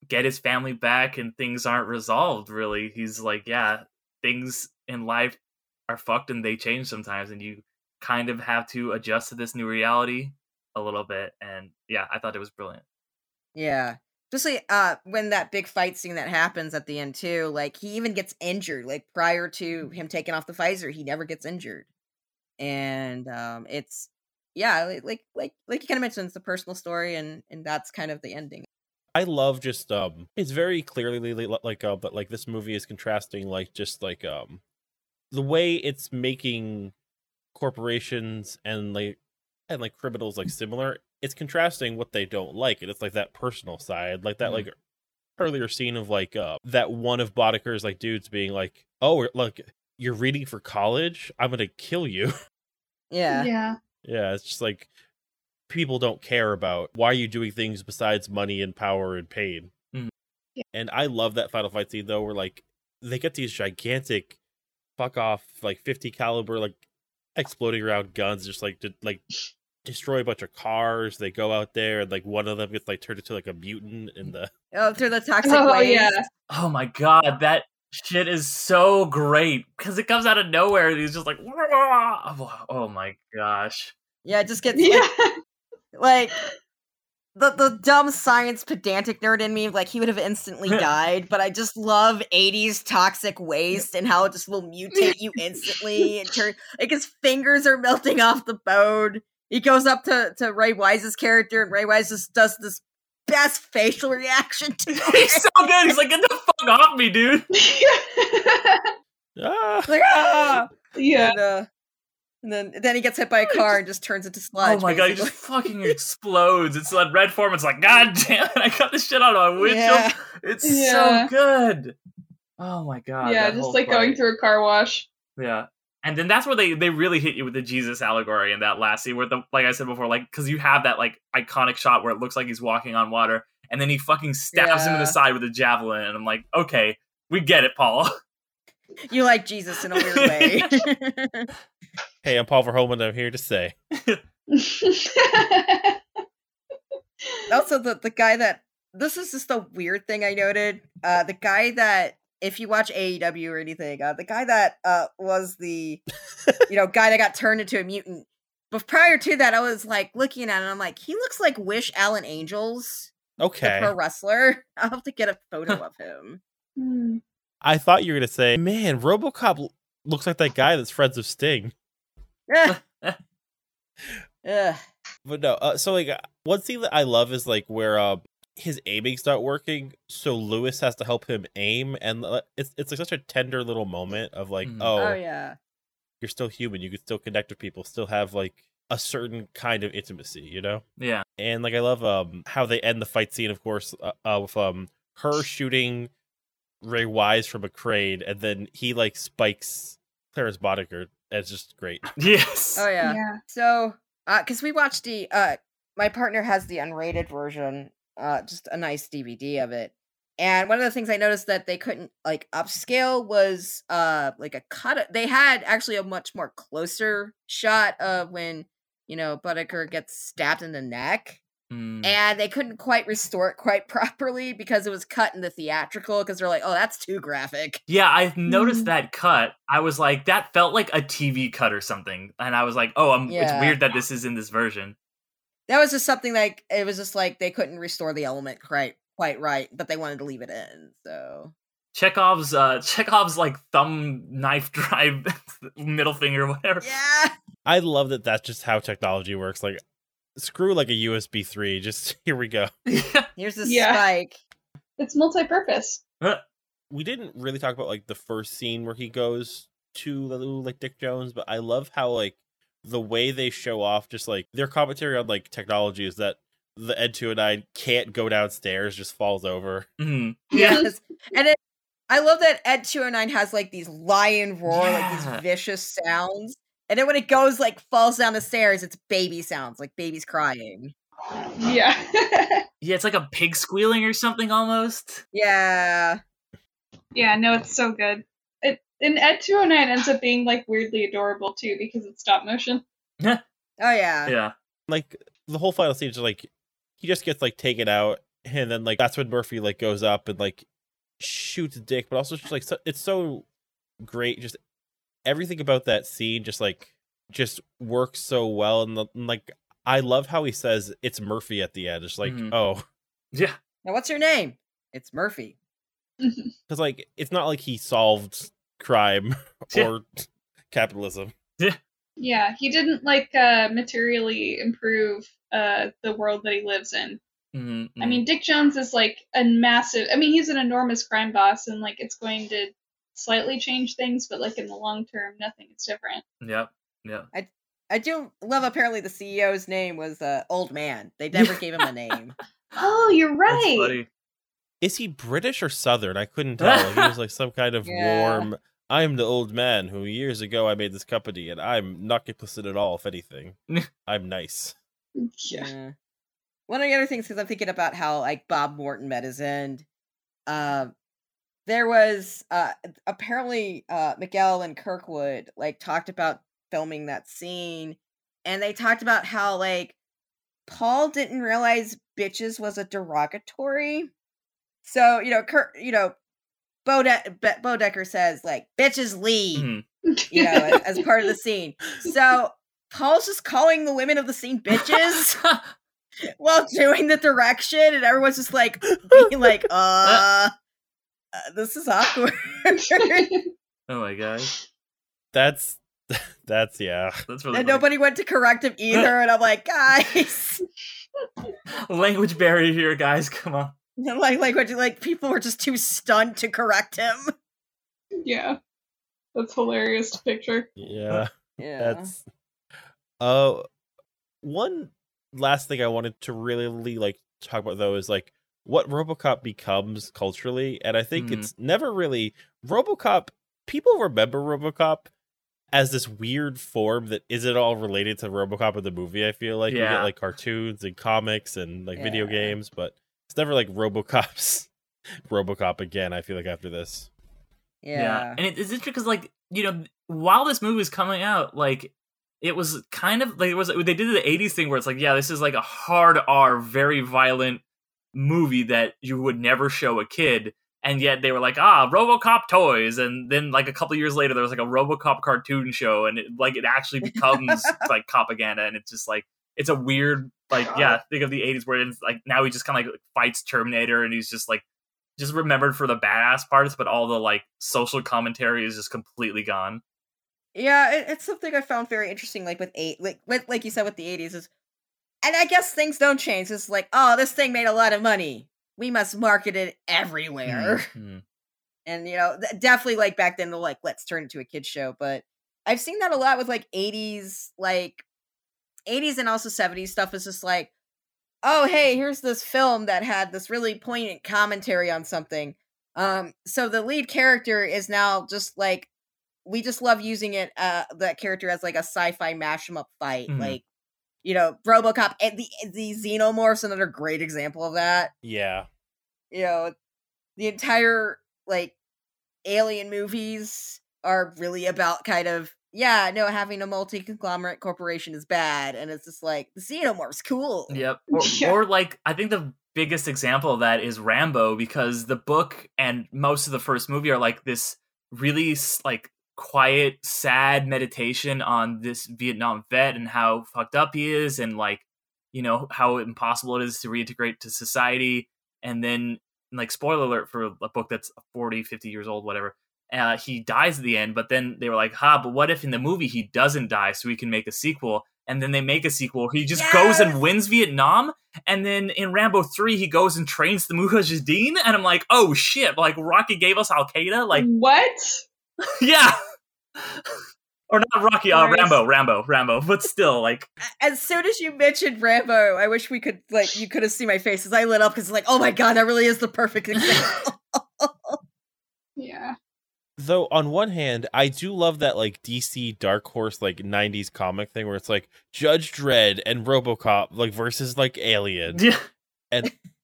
get his family back, and things aren't resolved. Really, he's like, yeah, things in life are fucked, and they change sometimes, and you kind of have to adjust to this new reality a little bit. And yeah, I thought it was brilliant. Yeah. Especially uh when that big fight scene that happens at the end too, like he even gets injured. Like prior to him taking off the visor, he never gets injured. And um it's yeah, like like like you kind of mentioned, it's a personal story and and that's kind of the ending. I love just um it's very clearly li- li- like uh but like this movie is contrasting like just like um the way it's making corporations and like and like criminals like similar it's contrasting what they don't like and it's like that personal side like that Mhm. like earlier scene of like uh that one of Boddicker's like dudes being like oh like you're reading for college I'm gonna kill you Yeah. yeah, Yeah, it's just like people don't care about why are you doing things besides money and power and pain. Mhm. Yeah. And I love that final fight scene though, where like they get these gigantic fuck off like 50 caliber like exploding around guns, just like to like destroy a bunch of cars. They go out there and like one of them gets like turned into like a mutant in the Oh, through the toxic Oh waste. yeah. Oh my god, that shit is so great because it comes out of nowhere. And he's just like, "Wah!" oh my gosh. Yeah, it just gets Yeah. like, like the the dumb science pedantic nerd in me, like he would have instantly died. But I just love '80s toxic waste and how it just will mutate you instantly and turn like his fingers are melting off the bone. He goes up to to Ray Wise's character, and Ray Wise just does this best facial reaction to He's so good. He's like, get the fuck off me, dude. ah! like, ah! yeah. And, uh, and then then he gets hit by a oh, car and just turns into sludge. Oh my god, he just fucking explodes. It's like Red Foreman's like, God damn it, I got this shit out of my windshield. Yeah. It's Yeah. so good. Oh my god. yeah, just like going through a car wash. Yeah. And then that's where they they really hit you with the Jesus allegory in that last scene where the like I said before, like because you have that like iconic shot where it looks like he's walking on water, and then he fucking stabs him in the side with a javelin, and I'm like, okay, we get it, Paul. You like Jesus in a weird way. Hey, I'm Paul Verhoeven. and I'm here to say. also, the the guy that this is just a weird thing I noted. Uh, the guy that if you watch AEW or anything, uh, the guy that uh was the you know guy that got turned into a mutant. But prior to that, I was like looking at it. I'm like, he looks like Wish Allen Angels, the Okay. pro wrestler. I'll have to get a photo of him. Hmm. I thought you were gonna say, man, RoboCop looks like that guy that's friends with Sting. Ugh. Ugh. But no, uh, so like uh, one thing that I love is like where uh, his aiming's not working, so Lewis has to help him aim, and uh, it's it's like such a tender little moment of like, Mhm. oh, Oh yeah. you're still human, you can still connect with people, still have like a certain kind of intimacy, you know. yeah. And like I love um how they end the fight scene, of course, uh, uh, with um her shooting Ray Wise from a crane, and then he like spikes Clarence Boddicker. It's just great. Yes. Oh yeah. yeah. So, uh, because we watched the, uh, my partner has the unrated version, uh, just a nice DVD of it. And one of the things I noticed that they couldn't like upscale was, uh, like a cut. They had actually a much more closer shot of when, you know, Boddicker gets stabbed in the neck, Mm. and they couldn't quite restore it quite properly because it was cut in the theatrical because they're like, oh, that's too graphic. Yeah, I noticed Mhm. that cut. I was like, that felt like a TV cut or something, and I was like, oh, I'm, it's weird that this is in this version. That was just something like it was just like they couldn't restore the element quite quite right, but they wanted to leave it in. So Chekhov's uh Chekhov's like thumb knife drive middle finger whatever. yeah, I love that that's just how technology works. Like, screw like a USB three. Just here we go. here's the Yeah. spike. It's multi-purpose. We didn't really talk about like the first scene where he goes to like Dick Jones, but I love how like the way they show off just like their commentary on like technology is that the Ed two and I can't go downstairs, just falls over. Mhm. Yeah. Yes, and it, I love that Ed two hundred nine has like these lion roar, like these vicious sounds, and then when it goes like falls down the stairs, it's baby sounds, like babies crying. Yeah. Yeah, it's like a pig squealing or something almost. Yeah, yeah, no, it's so good. It and Ed 209 ends up being like weirdly adorable too because it's stop motion. oh yeah, Yeah. Like the whole final scene is like he just gets like taken out, and then like that's when Murphy like goes up and like shoots Dick, but also just like so, it's so great. Just everything about that scene just like just works so well, and, the, and like I love how he says it's Murphy at the end. It's like Mhm. oh, Yeah. Now what's your name? It's Murphy. because like it's not like he solved crime Yeah. or capitalism. yeah, he didn't like uh materially improve uh the world that he lives in. Mhm, I mean, Dick Jones is like a massive. I mean, he's an enormous crime boss, and like it's going to slightly change things, but like in the long term, nothing is different. Yep. Yep. I I do love. Apparently, the CEO's name was uh, Old Man. They never gave him a name. Oh, you're That's right. funny. Is he British or Southern? I couldn't tell. Like, he was like some kind of Yeah. warm. I'm the old man who years ago I made this company, and I'm not complicit at all. If anything, I'm nice. Yeah. Yeah. One of the other things, because I'm thinking about how like Bob Morton met his end. Uh, there was uh apparently uh Miguel and Kurtwood like talked about filming that scene and they talked about how like Paul didn't realize bitches was a derogatory. So, you know, Kurt, you know, Bode- Be- Boddicker says like bitches leave, Mhm. you know, as, as part of the scene. So, Paul's just calling the women of the scene bitches while doing the direction and everyone's just like being like, uh, uh, this is awkward. oh my god, That's that's yeah. that's really and funny. nobody went to correct him either. And I'm like, guys, language barrier here, guys. Come on. like, like, like, people were just too stunned to correct him. yeah. That's hilarious to picture. Yeah. Yeah, That's uh one last thing I wanted to really like talk about though is like what RoboCop becomes culturally, and I think Mhm. it's never really RoboCop. People remember RoboCop as this weird form that isn't all related to RoboCop of the movie. I feel like we get like cartoons and comics and like video games, but it's never like RoboCop's RoboCop again. I feel like after this. yeah, and it, it's interesting because like you know while this movie was coming out like it was kind of like it was they did the 80s thing where it's like yeah this is like a hard r very violent movie that you would never show a kid and yet they were like ah robocop toys and then like a couple years later there was like a robocop cartoon show and it like it actually becomes like propaganda and it's just like it's a weird like yeah think of the 80s where it's like now he just kind of like fights terminator and he's just like just remembered for the badass parts, but all the like social commentary is just completely gone. Yeah, it, it's something I found very interesting. Like with eight, like with, like you said with the eighties is, and I guess things don't change. It's like, oh, this thing made a lot of money. We must market it everywhere. Mhm. And you know, definitely like back then, they're like, let's turn it into a kids show. But I've seen that a lot with like eighties, like eighties and also seventies stuff. Is just like, oh, hey, here's this film that had this really poignant commentary on something. Um, so the lead character is now just like we just love using it uh that character as like a sci-fi mash 'em up fight Mhm. like you know robocop and the the xenomorphs another great example of that Yeah. you know the entire like alien movies are really about kind of yeah no having a multi-conglomerate corporation is bad and it's just like the xenomorphs cool Yep. Or, Yeah. or like I think the biggest example of that is Rambo because the book and most of the first movie are like this really like quiet, sad meditation on this Vietnam vet and how fucked up he is and like you know how impossible it is to reintegrate to society. And then like spoiler alert for a book that's 40 50 years old whatever uh, he dies at the end but then they were like ha but what if in the movie he doesn't die so we can make a sequel? And then they make a sequel. He just goes and wins vietnam and then in rambo 3 he goes and trains the mujahideen and i'm like oh shit like rocky gave us al-qaeda like what? yeah. Or not rocky uh, rambo rambo rambo but still like as soon as you mentioned rambo i wish we could like you could have seen my face as i lit up because like oh my god that really is the perfect example. Yeah. though on one hand i do love that like dc dark horse like 90s comic thing where it's like judge dredd and robocop like versus like alien. Yeah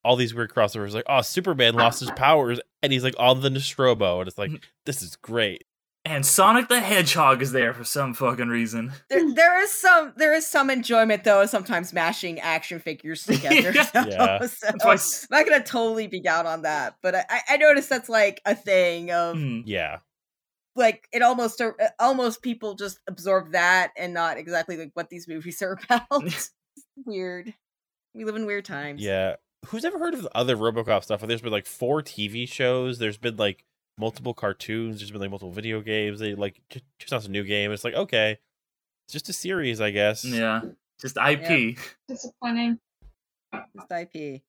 all these weird crossovers like oh superman lost his powers and he's like on the nostromo and it's like this is great. And sonic the hedgehog is there for some fucking reason. There, there is some there is some enjoyment though sometimes mashing action figures together Yeah. so, Yeah. so That's why s- I'm not gonna totally be down on that but I, I noticed that's like a thing of Mhm. yeah. like it almost uh, almost people just absorb that and not exactly like what these movies are about. Weird. We live in weird times. Yeah who's ever heard of the other robocop stuff? There's been like four tv shows. There's been like multiple cartoons. There's been like multiple video games. They like j- just announced a new game. It's like okay it's just a series i guess. Yeah just ip Disappointing. just ip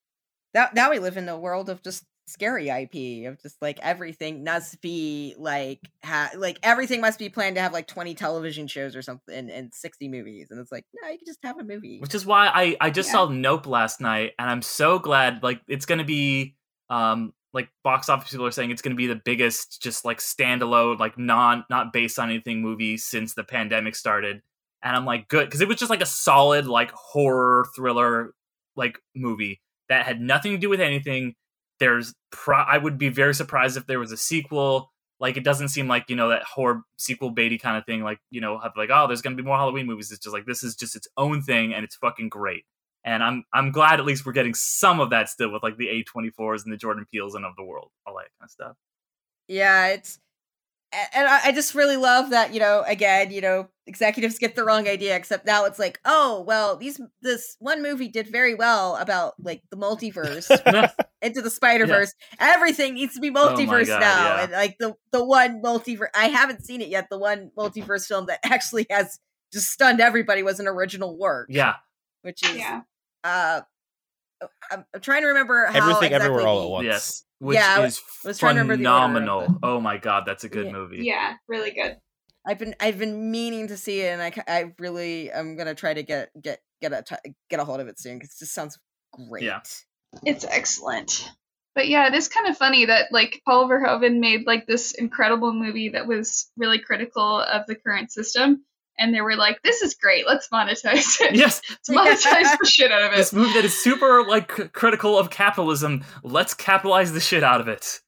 now, now we live in a world of just scary ip of just like everything must be like ha- like everything must be planned to have like 20 television shows or something and, and 60 movies and it's like no you can just have a movie which is why I I just Yeah. saw Nope last night, and I'm so glad. Like it's gonna be um like box office people are saying it's gonna be the biggest just like standalone like non not based on anything movie since the pandemic started, and I'm like good because it was just like a solid like horror thriller like movie that had nothing to do with anything. There's pro- I would be very surprised if there was a sequel. Like it doesn't seem like you know that horror sequel baity kind of thing. Like you know, like oh, there's gonna be more Halloween movies. It's just like this is just its own thing, and it's fucking great. And I'm I'm glad at least we're getting some of that still with like the A24s and the Jordan Peeles and of the world, all that kind of stuff. Yeah, it's and I I just really love that, you know, again, you know, executives get the wrong idea, except now it's like, oh, well, these this one movie did very well about like the multiverse into the Spider Verse. Everything needs to be Oh multiverse God, now. yeah. And like the the one multiverse I haven't seen it yet, the one multiverse film that actually has just stunned everybody was an original work. yeah, Which is Yeah. uh I'm, I'm trying to remember how Everything Everywhere All at Once. yes, which Yeah, I is was trying to the order, phenomenal. Oh my god, that's a good Yeah. movie. Yeah, really good. I've been I've been meaning to see it, and I I really I'm gonna try to get get get a t- get a hold of it soon because it just sounds great. Yeah. It's excellent. But yeah, it is kind of funny that like Paul Verhoeven made like this incredible movie that was really critical of the current system, and they were like, "This is great. Let's monetize it. Yes, Let's monetize the shit out of it." this movie that is super like c- critical of capitalism. Let's capitalize the shit out of it.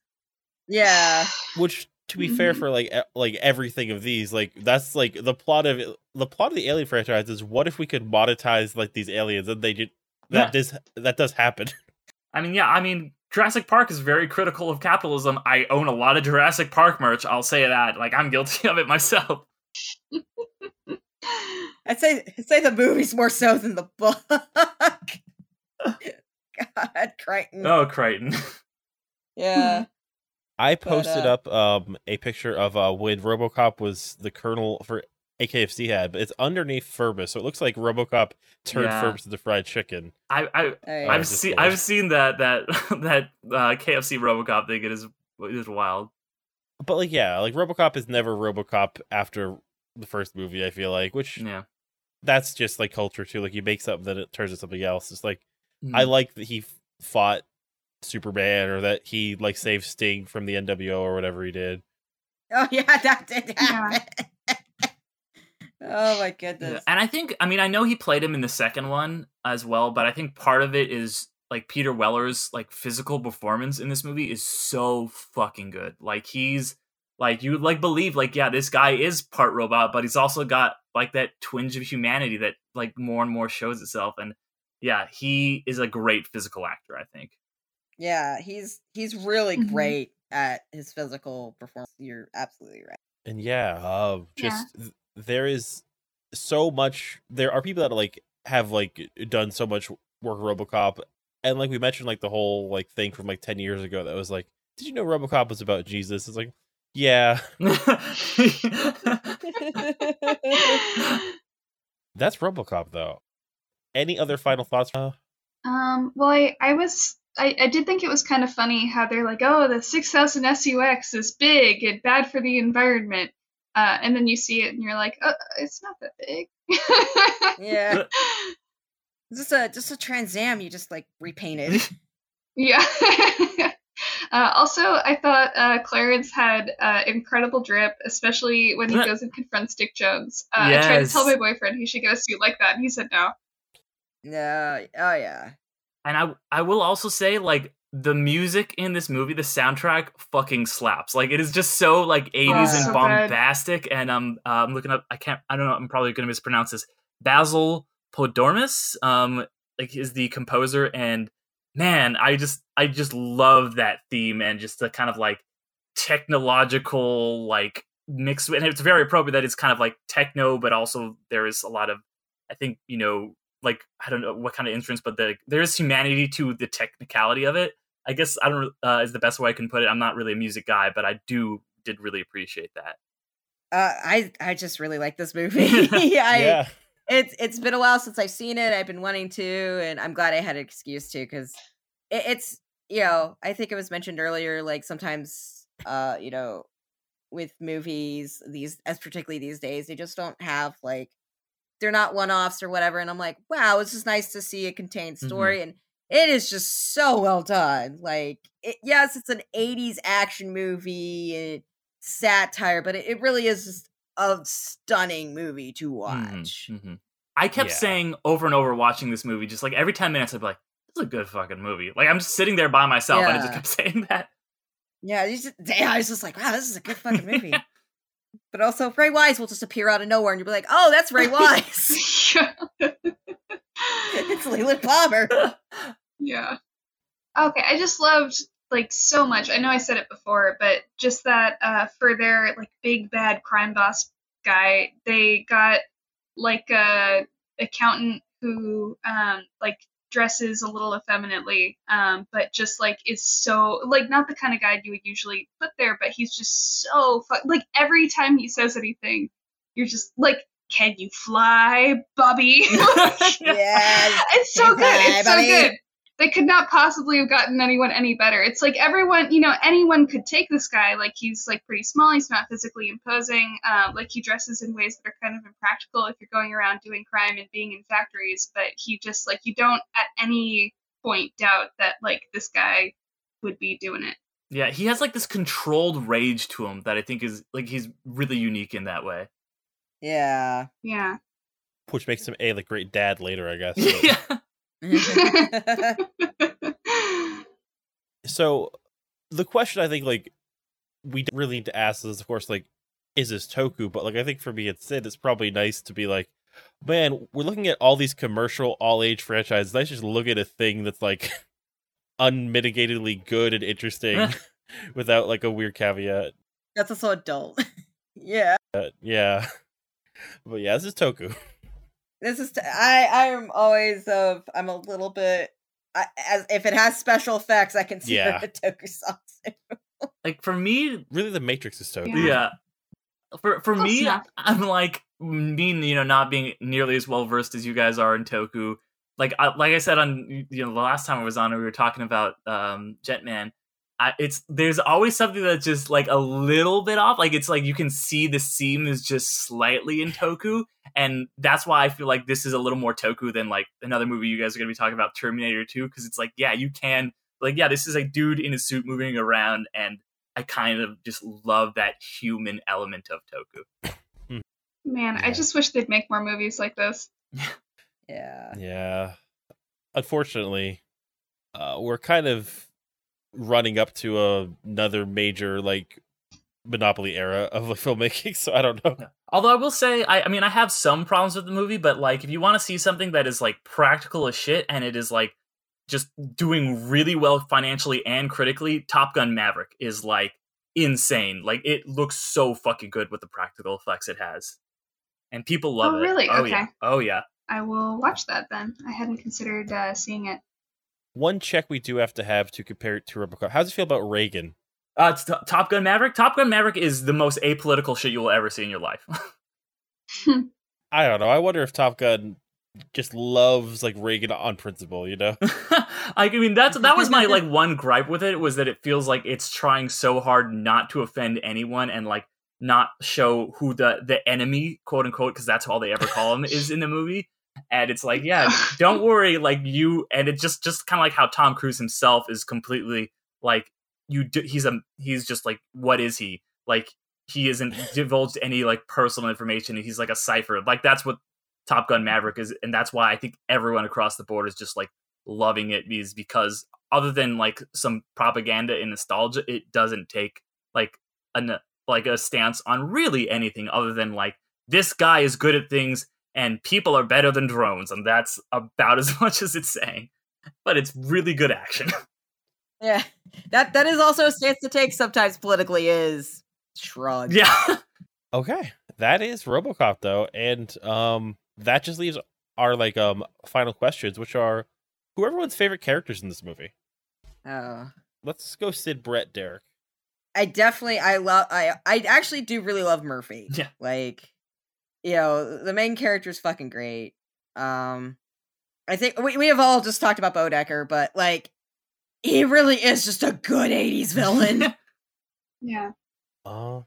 Yeah, Which, to be fair, Mhm. for like e- like everything of these, like that's like the plot of the plot of the Alien franchise is what if we could monetize like these aliens and they did that Yeah. does that does happen. I mean, yeah, I mean, Jurassic Park is very critical of capitalism. I own a lot of Jurassic Park merch. I'll say that. Like, I'm guilty of it myself. I'd say I'd say the movie's more so than the book. God, Crichton. Oh, Crichton. Yeah, I posted uh, up um a picture of uh when RoboCop was the colonel for AKFC had, but it's underneath Ferbus, so it looks like RoboCop turned Yeah. Ferbus into fried chicken. I, I, Hey. I've just seen. I've seen that, that, that uh, KFC RoboCop thing. It is, it is wild. But like yeah, like RoboCop is never RoboCop after the first movie. I feel like, which Yeah. that's just like culture too. Like you make something that it turns into something else. It's like Hmm. I like that he fought Superman or that he like saved Sting from the NWO or whatever he did. oh yeah, that did Yeah. oh my Yeah, goodness. And I think, I mean, I know he played him in the second one as well, but I think part of it is like Peter Weller's like physical performance in this movie is so fucking good. Like he's like you would like believe like yeah, this guy is part robot, but he's also got like that twinge of humanity that like more and more shows itself. And yeah, he is a great physical actor. I think. Yeah, he's he's really Mhm. great at his physical performance. You're absolutely right. And yeah, uh, Yeah. just th- there is so much. There are people that like have like done so much work with RoboCop, and like we mentioned, like the whole like thing from like ten years ago that was like, did you know RoboCop was about Jesus? It's like, yeah, that's RoboCop though. Any other final thoughts? Um, well, I, I was, I, I did think it was kind of funny how they're like, oh, the 6000 SUX is big and bad for the environment. Uh, and then you see it and you're like, uh, it's not that big. yeah, just a just a Trans Am. You just like repainted. yeah. uh, also, I thought uh, Clarence had uh, incredible drip, especially when he Yeah. goes and confronts Dick Jones. Uh, I tried to tell my boyfriend he should get a suit like that, and he said no. no, oh yeah. And I I will also say like the music in this movie, the soundtrack fucking slaps. Like it is just so like 80s and so good. bombastic. And um uh, I'm looking up I can't I don't know, I'm probably gonna mispronounce this. Basil Podormus, um, like is the composer, and man, I just I just love that theme and just the kind of like technological like mix and it's very appropriate that it's kind of like techno, but also there is a lot of I think, you know, like I don't know what kind of instruments, but the there is humanity to the technicality of it. I guess I don't uh, is the best way I can put it. I'm not really a music guy, but I do did really appreciate that. Uh, I I just really like this movie. I, yeah, it's it's been a while since I've seen it. I've been wanting to, and I'm glad I had an excuse to because it, it's you know I think it was mentioned earlier. Like sometimes, uh, you know, with movies these, as particularly these days, they just don't have like they're not one offs or whatever. And I'm like, wow, it's just nice to see a contained story, and it is just so well done. Like, it, yes, it's an '80s action movie. And, satire, but it, it really is just a stunning movie to Mhm, watch. mhm. I kept Yeah. saying over and over watching this movie, just like every 10 minutes, I'd be like, "This is a good fucking movie." Like I'm just sitting there by myself, and I just kept saying that. Yeah, just, yeah, I was just like, wow, this is a good fucking movie. But also, Ray Wise will just appear out of nowhere, and you'll be like, oh, that's Ray Wise. it's Leland Palmer. Yeah. Okay, I just loved like so much. I know I said it before, but just that uh for their like big bad crime boss guy, they got like a accountant who um like dresses a little effeminately, um, but just like is so like not the kind of guy you would usually put there, but he's just so fu- like every time he says anything, you're just like, Can you fly, Bobby? Yeah. it's so good. It's so good. They could not possibly have gotten anyone any better. It's like everyone, you know, anyone could take this guy. Like he's like pretty small. He's not physically imposing. Um, like he dresses in ways that are kind of impractical if you're going around doing crime and being in factories. But he just like you don't at any point doubt that like this guy would be doing it. Yeah, he has like this controlled rage to him that I think is like he's really unique in that way. Yeah. Yeah. which makes him a like great dad later, I guess. but- yeah. So the question I think like we really need to ask is of course like is this Toku? But like I think for me it's Sid, it's probably nice to be like, man, we're looking at all these commercial all age franchises. Let's just look at a thing that's like unmitigatedly good and interesting without like a weird caveat. That's also adult. yeah. Uh, yeah. But yeah, this is Toku. This is. T- I. I'm always of. I'm a little bit. I, as if it has special effects, I consider Yeah. it a tokusatsu. Like for me, Really the Matrix is Toku. Yeah. yeah. For for Close me, enough. I'm like me, you know, not being nearly as well versed as you guys are in Toku. Like I, like I said on you know the last time I was on, we were talking about um Jetman. I, it's there's always something that's just like a little bit off. Like it's like you can see the seam is just slightly in Toku, and that's why I feel like this is a little more Toku than like another movie you guys are gonna be talking about, Terminator 2, because it's like yeah, you can like yeah, this is a dude in a suit moving around, and I kind of just love that human element of Toku. Man, I just wish they'd make more movies like this. Yeah. Yeah. Unfortunately, uh, we're kind of running up to a, another major like monopoly era of like filmmaking. So I don't know. Although I will say, I, I mean, I have some problems with the movie, but like, if you want to see something that is like practical as shit and it is like just doing really well financially and critically, Top Gun Maverick is like insane. Like, it looks so fucking good with the practical effects it has, and people love Oh, it. really? Oh Okay. yeah. Oh yeah. I will watch that then. I hadn't considered uh, seeing it. One check we do have to have to compare it to RoboCop. How does it feel about Reagan? Uh, it's T- Top Gun Maverick. Top Gun Maverick is the most apolitical shit you will ever see in your life. I don't know. I wonder if Top Gun just loves like Reagan on principle. You know? I mean, that's that was my like one gripe with it was that it feels like it's trying so hard not to offend anyone and like not show who the the enemy quote unquote because that's all they ever call him is in the movie. And it's like, yeah, don't worry, like you, and it just just kind of like how Tom Cruise himself is completely like you. Do, he's a he's just like what is he like? He isn't divulged any like personal information. and He's like a cipher. Like that's what Top Gun Maverick is, and that's why I think everyone across the board is just like loving it is because other than like some propaganda and nostalgia, it doesn't take like an like a stance on really anything other than like this guy is good at things and people are better than drones, and that's about as much as it's saying. But it's really good action. Yeah. That that is also a stance to take sometimes politically is shrug. yeah. Okay, that is RoboCop though, and um, that just leaves our like um final questions, which are who are everyone's favorite characters in this movie. Oh. Let's go, Sid, Brett, Derek. I definitely I love I I actually do really love Murphy. Yeah. Like you know, the main character is fucking great. Um I think we we have all just talked about Boddicker, but like he really is just a good 80s villain. Yeah. Uh,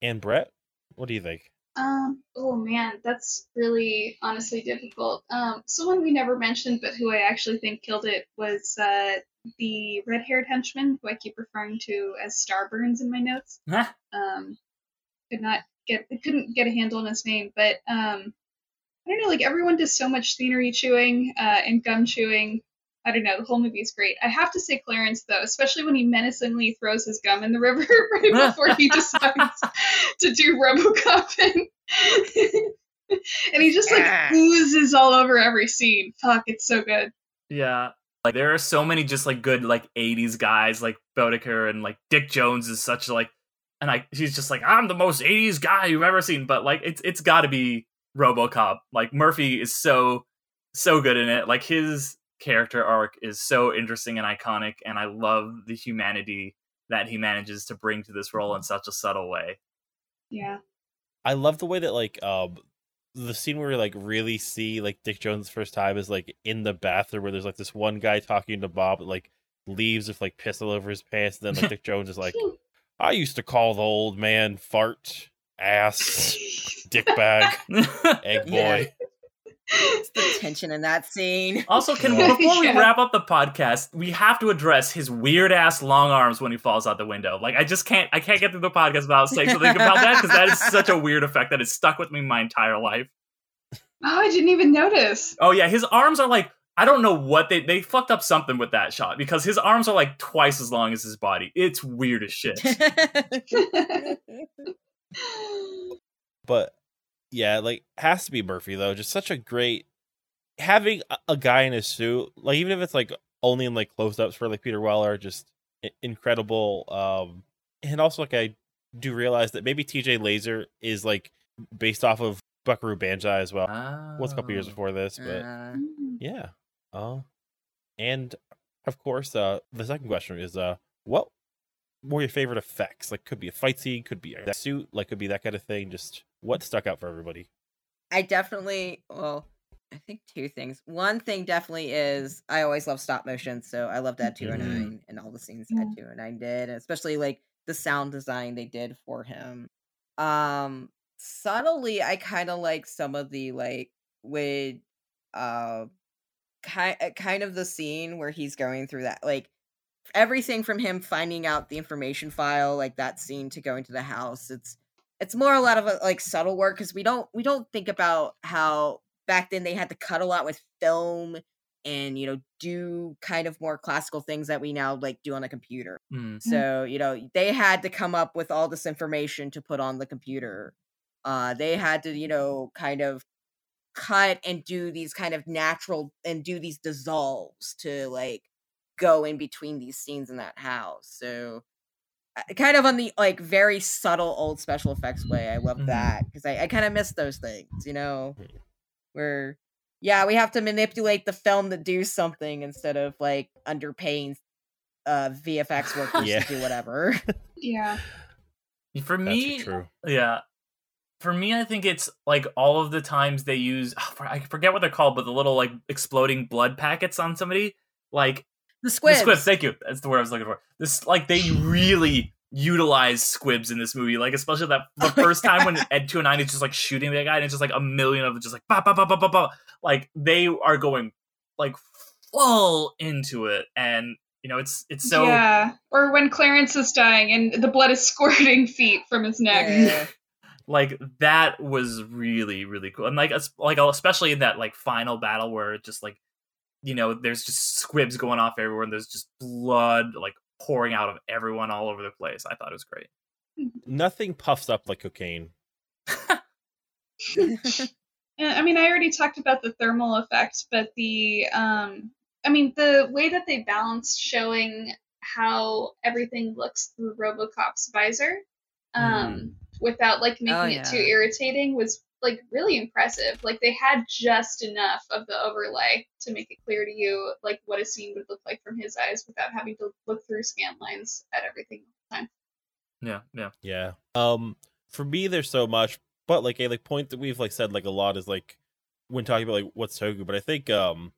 and Brett, what do you think? Um. Oh man, that's really honestly difficult. Um. Someone we never mentioned, but who I actually think killed it was uh the red-haired henchman, who I keep referring to as Starburns in my notes. Um. Could not get couldn't get a handle on his name, but um. I don't know. Like everyone does so much scenery chewing uh, and gum chewing I don't know. The whole movie is great. I have to say Clarence though, especially when he menacingly throws his gum in the river right before he decides to do RoboCop and, and he just like Ah. oozes all over every scene. Fuck, it's so good. Yeah. Like there are so many just like good like 80s guys like Boddicker and like Dick Jones is such like and I he's just like I'm the most 80s guy you've ever seen but like it's it's got to be RoboCop. Like Murphy is so so good in it. Like his character arc is so interesting and iconic and I love the humanity that he manages to bring to this role in such a subtle way. Yeah. I love the way that like um the scene where we like really see like Dick Jones first time is like in the bathroom where there's like this one guy talking to Bob that like leaves with like piss all over his pants and then like Dick Jones is like I used to call the old man fart ass dick bag egg boy. Yeah. It's the tension in that scene. Also, can Yeah. before we Yeah. wrap up the podcast, we have to address his weird ass long arms when he falls out the window. Like I just can't, I can't get through the podcast without saying something about that because that is such a weird effect that has stuck with me my entire life. Oh, I didn't even notice. Oh yeah, his arms are like I don't know what they they fucked up something with that shot because his arms are like twice as long as his body. It's weird as shit. But yeah, like has to be Murphy though. Just such a great having a, a guy in a suit, like even if it's like only in like close ups for like Peter Weller, just incredible. Um, and also like I do realize that maybe T.J. Lazer is like based off of Buckaroo Banzai as well. Was a couple years Oh. before this, but Uh, yeah. Uh, and of course, uh, the second question is, uh, what were your favorite effects? Like, could be a fight scene, could be a suit, like, could be that kind of thing. Just what stuck out for everybody? I definitely, well, I think two things. One thing definitely is I always love stop motion, so I love that 209 and all the scenes that 209 did, and especially like the sound design they did for him. Um, subtly, I kind of like some of the like with, uh, kind kind of the scene where he's going through that like everything from him finding out the information file like that scene to going to the house it's it's more a lot of uh, like subtle work because we don't we don't think about how back then they had to cut a lot with film and you know do kind of more classical things that we now like do on a computer. Mm. so you know they had to come up with all this information to put on the computer. Uh they had to you know kind of cut and do these kind of natural and do these dissolves to like go in between these scenes in that house so kind of on the like very subtle old special effects way i love Mhm. that because i, I kind of miss those things you know where yeah we have to manipulate the film to do something instead of like underpaying uh vfx workers Yeah. to do whatever Yeah. For me, true. Yeah. For me, I think it's like all of the times they use I forget what they're called, but the little like exploding blood packets on somebody. Like the squibs, the squibs, thank you. That's the word I was looking for. This like they really utilize squibs in this movie. Like especially that the oh first time when Ed 209 is just like shooting the guy and it's just like a million of them just like ba ba ba ba ba ba. Like they are going like full into it. And you know, it's it's so yeah. Or when Clarence is dying and the blood is squirting feet from his neck. Yeah. Like that was really really cool. And like es- like especially in that like final battle where it just like you know there's just squibs going off everywhere and there's just blood like pouring out of everyone all over the place. I thought it was great. Nothing puffs up like cocaine. I mean, I already talked about the thermal effect, but the um, I mean, the way that they balanced showing how everything looks through RoboCop's visor, um, without like making Oh, it too irritating was like really impressive. Like they had just enough of the overlay to make it clear to you like what a scene would look like from his eyes without having to look through scan lines at everything all the time. yeah yeah Yeah. Um, for me, there's so much, but like a like point that we've like said like a lot is like when talking about like what's Toku, but I think um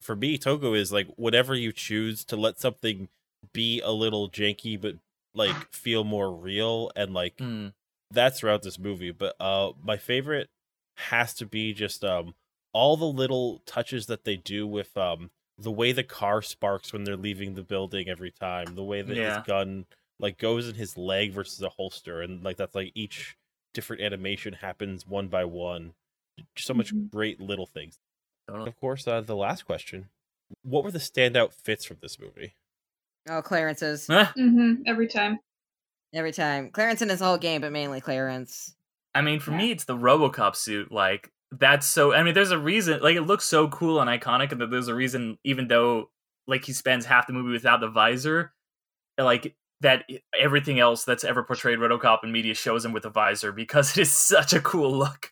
for me Toku is like whatever you choose to let something be a little janky but like feel more real and like Mm. That's throughout this movie. But uh my favorite has to be just um all the little touches that they do with um the way the car sparks when they're leaving the building every time, the way that Yeah. his gun like goes in his leg versus a holster and like that's like each different animation happens one by one. So much Mhm. great little things. Of course, uh, the last question what were the standout fits from this movie? Oh, Clarence's Eh, hmm Every time. Every time. Clarence in his whole game, but mainly Clarence. I mean, for Yeah. me, it's the RoboCop suit. Like that's so. I mean, there's a reason. Like it looks so cool and iconic, and that there's a reason. Even though like he spends half the movie without the visor, like that everything else that's ever portrayed RoboCop in media shows him with a visor because it is such a cool look,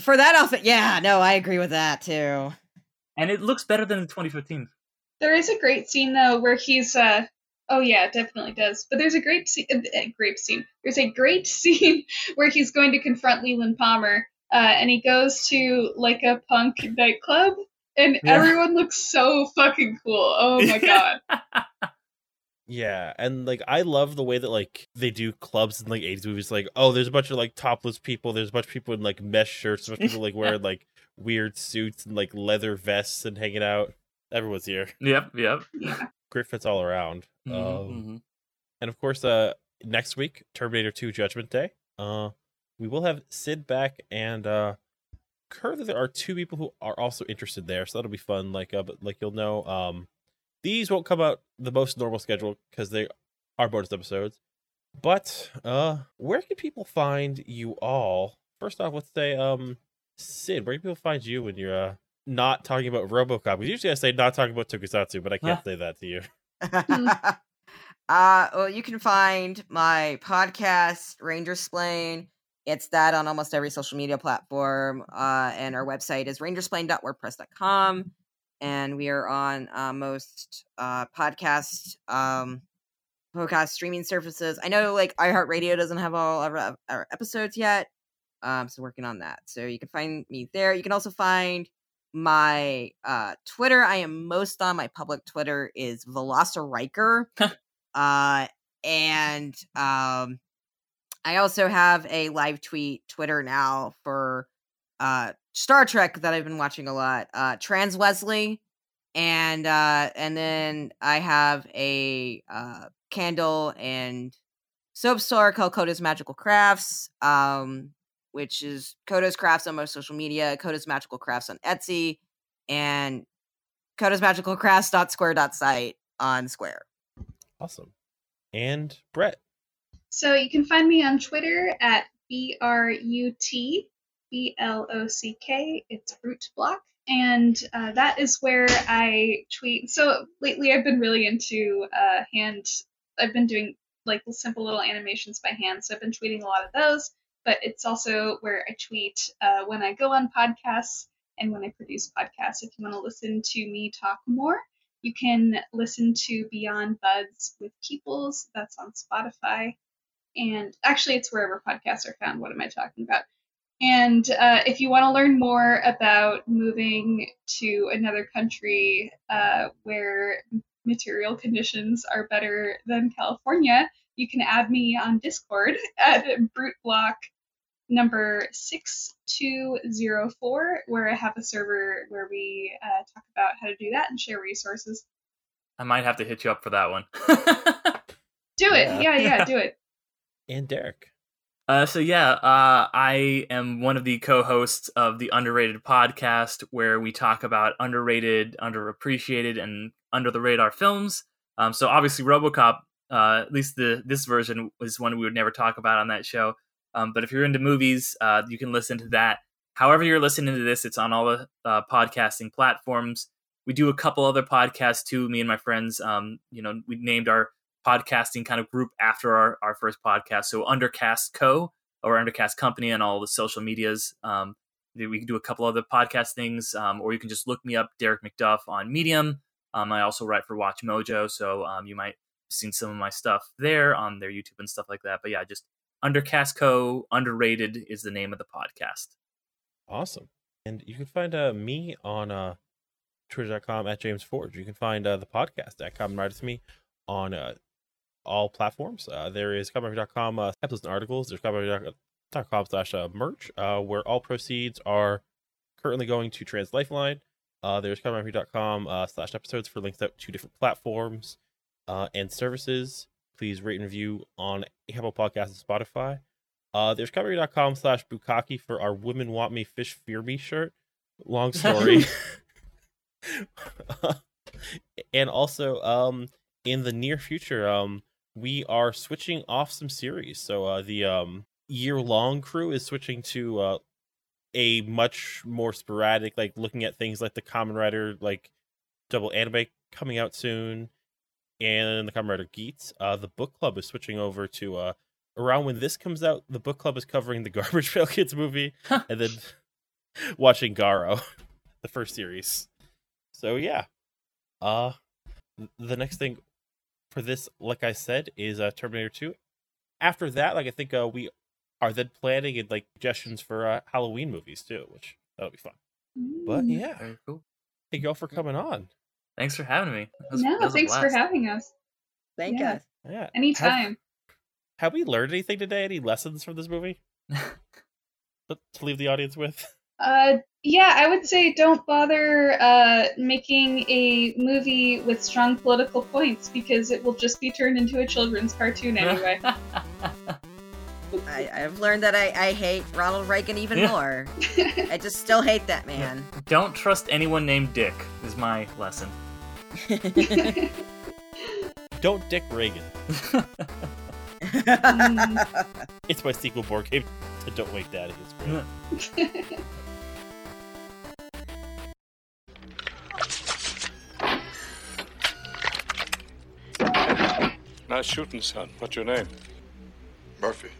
For that outfit, yeah, no, I agree with that too. and it looks better than the 2015. There is a great scene though where he's uh oh yeah, it definitely does. But there's a great scene uh, great scene. There's a great scene where he's going to confront Leland Palmer uh and he goes to like a punk nightclub and Yeah. everyone looks so fucking cool. Oh my god. Yeah, and like I love the way that like they do clubs in like 80s movies. Like, oh, there's a bunch of like topless people. There's a bunch of people in like mesh shirts. There's a bunch of people like wearing like weird suits and like leather vests and hanging out. Everyone's here. Yep, yep. Yeah. Great fits all around. Mhm, Um, mhm. And of course, uh, next week, Terminator 2 Judgment Day. Uh, we will have Sid back, and uh, currently there are two people who are also interested there, so that'll be fun. Like, uh, but like you'll know, um, these won't come out the most normal schedule because they are bonus episodes. But uh, where can people find you all? First off, let's say, um, Sid, where can people find you when you're uh not talking about RoboCop? Because usually I say not talking about Tokusatsu, but I can't Huh. say that to you. uh, well, you can find my podcast, Ranger Splain. It's that on almost every social media platform. Uh, and our website is rangersplain.wordpress.com. And we are on uh, most uh, podcast um, podcast streaming services. I know like iHeartRadio doesn't have all our, our episodes yet. Um, so working on that. So you can find me there. You can also find my uh Twitter. I am most on my public Twitter is Velociriker. uh and um I also have a live tweet Twitter now for uh Star Trek that I've been watching a lot. Uh Trans Wesley and uh and then I have a uh candle and soap store called Kodos Magical Crafts. Um which is Kodos Crafts on most social media, Kodos Magical Crafts on Etsy, and Kodos Magical Crafts.square.site on Square. Awesome. And Brett. So you can find me on Twitter at B R U T B L O C K. It's Root Block. And uh, that is where I tweet. So lately I've been really into uh, hand, I've been doing like simple little animations by hand. So I've been tweeting a lot of those. But it's also where I tweet uh, when I go on podcasts and when I produce podcasts. If you want to listen to me talk more, you can listen to Beyond Buds with Peoples. That's on Spotify and actually it's wherever podcasts are found what am i talking about and uh, if you want to learn more about moving to another country uh, where material conditions are better than california you can add me on discord at brute block number 6204 where i have a server where we uh, talk about how to do that and share resources I might have to hit you up for that one. do it Yeah. yeah yeah do it And Derek. Uh, so yeah, uh, I am one of the co-hosts of the Underrated podcast, where we talk about underrated, underappreciated, and under the radar films. Um, so obviously, RoboCop, uh, at least the this version was one we would never talk about on that show. Um, but if you're into movies, uh, you can listen to that. However, you're listening to this, it's on all the uh, podcasting platforms. We do a couple other podcasts too. Me and my friends, um, you know, we named our podcasting kind of group after our, our first podcast. So Undercast Co. or Undercast Company and all the social medias. Um, we can do a couple other podcast things, um, or you can just look me up, Derek McDuff, on Medium. Um, I also write for Watch Mojo, so um, you might have seen some of my stuff there on their YouTube and stuff like that. But yeah, just Undercast Co. Underrated is the name of the podcast. Awesome. And you can find uh, me on uh, twitter.com at James Forge. You can find uh, the podcast at Kamen Ride to Me on uh, all platforms. Uh, there is commonwrite.com uh, episodes and articles. There's commonwrite.com slash uh, merch, uh, where all proceeds are currently going to Trans Lifeline. Uh, there's commonwrite.com uh, slash episodes for links out to different platforms uh, and services. Please rate and review on Apple Podcasts and Spotify. Uh, there's commonwrite.com slash Bukaki for our Women Want Me, Fish Fear Me shirt. Long story. and also, um, in the near future, um, we are switching off some series. So uh, the um year long crew is switching to uh a much more sporadic, like looking at things like the Kamen Rider, like double anime coming out soon, and the Kamen Rider Geats. Uh, the book club is switching over to uh around when this comes out. The book club is covering the Garbage Pail Kids movie, and then watching Garo, the first series. So yeah, uh, the next thing for this, like I said, is uh, Terminator Two. After that, like I think uh, we are then planning and like suggestions for uh, Halloween movies too, which that'll be fun. But Mm. yeah, Very cool. thank y'all for coming on. Thanks for having me. Was- no, thanks for having us. Thank Yeah. us. Yeah, Have, Anytime. have we learned anything today? Any lessons from this movie to to leave the audience with? Uh, yeah, I would say don't bother uh, making a movie with strong political points because it will just be turned into a children's cartoon anyway. I, I've learned that I, I hate Ronald Reagan even Yeah. more. I just still hate that man. Don't trust anyone named Dick. Is my lesson. Don't Dick Reagan. It's my sequel board game Don't Wake Daddy. It's great. Nice shooting, son. What's your name? Murphy.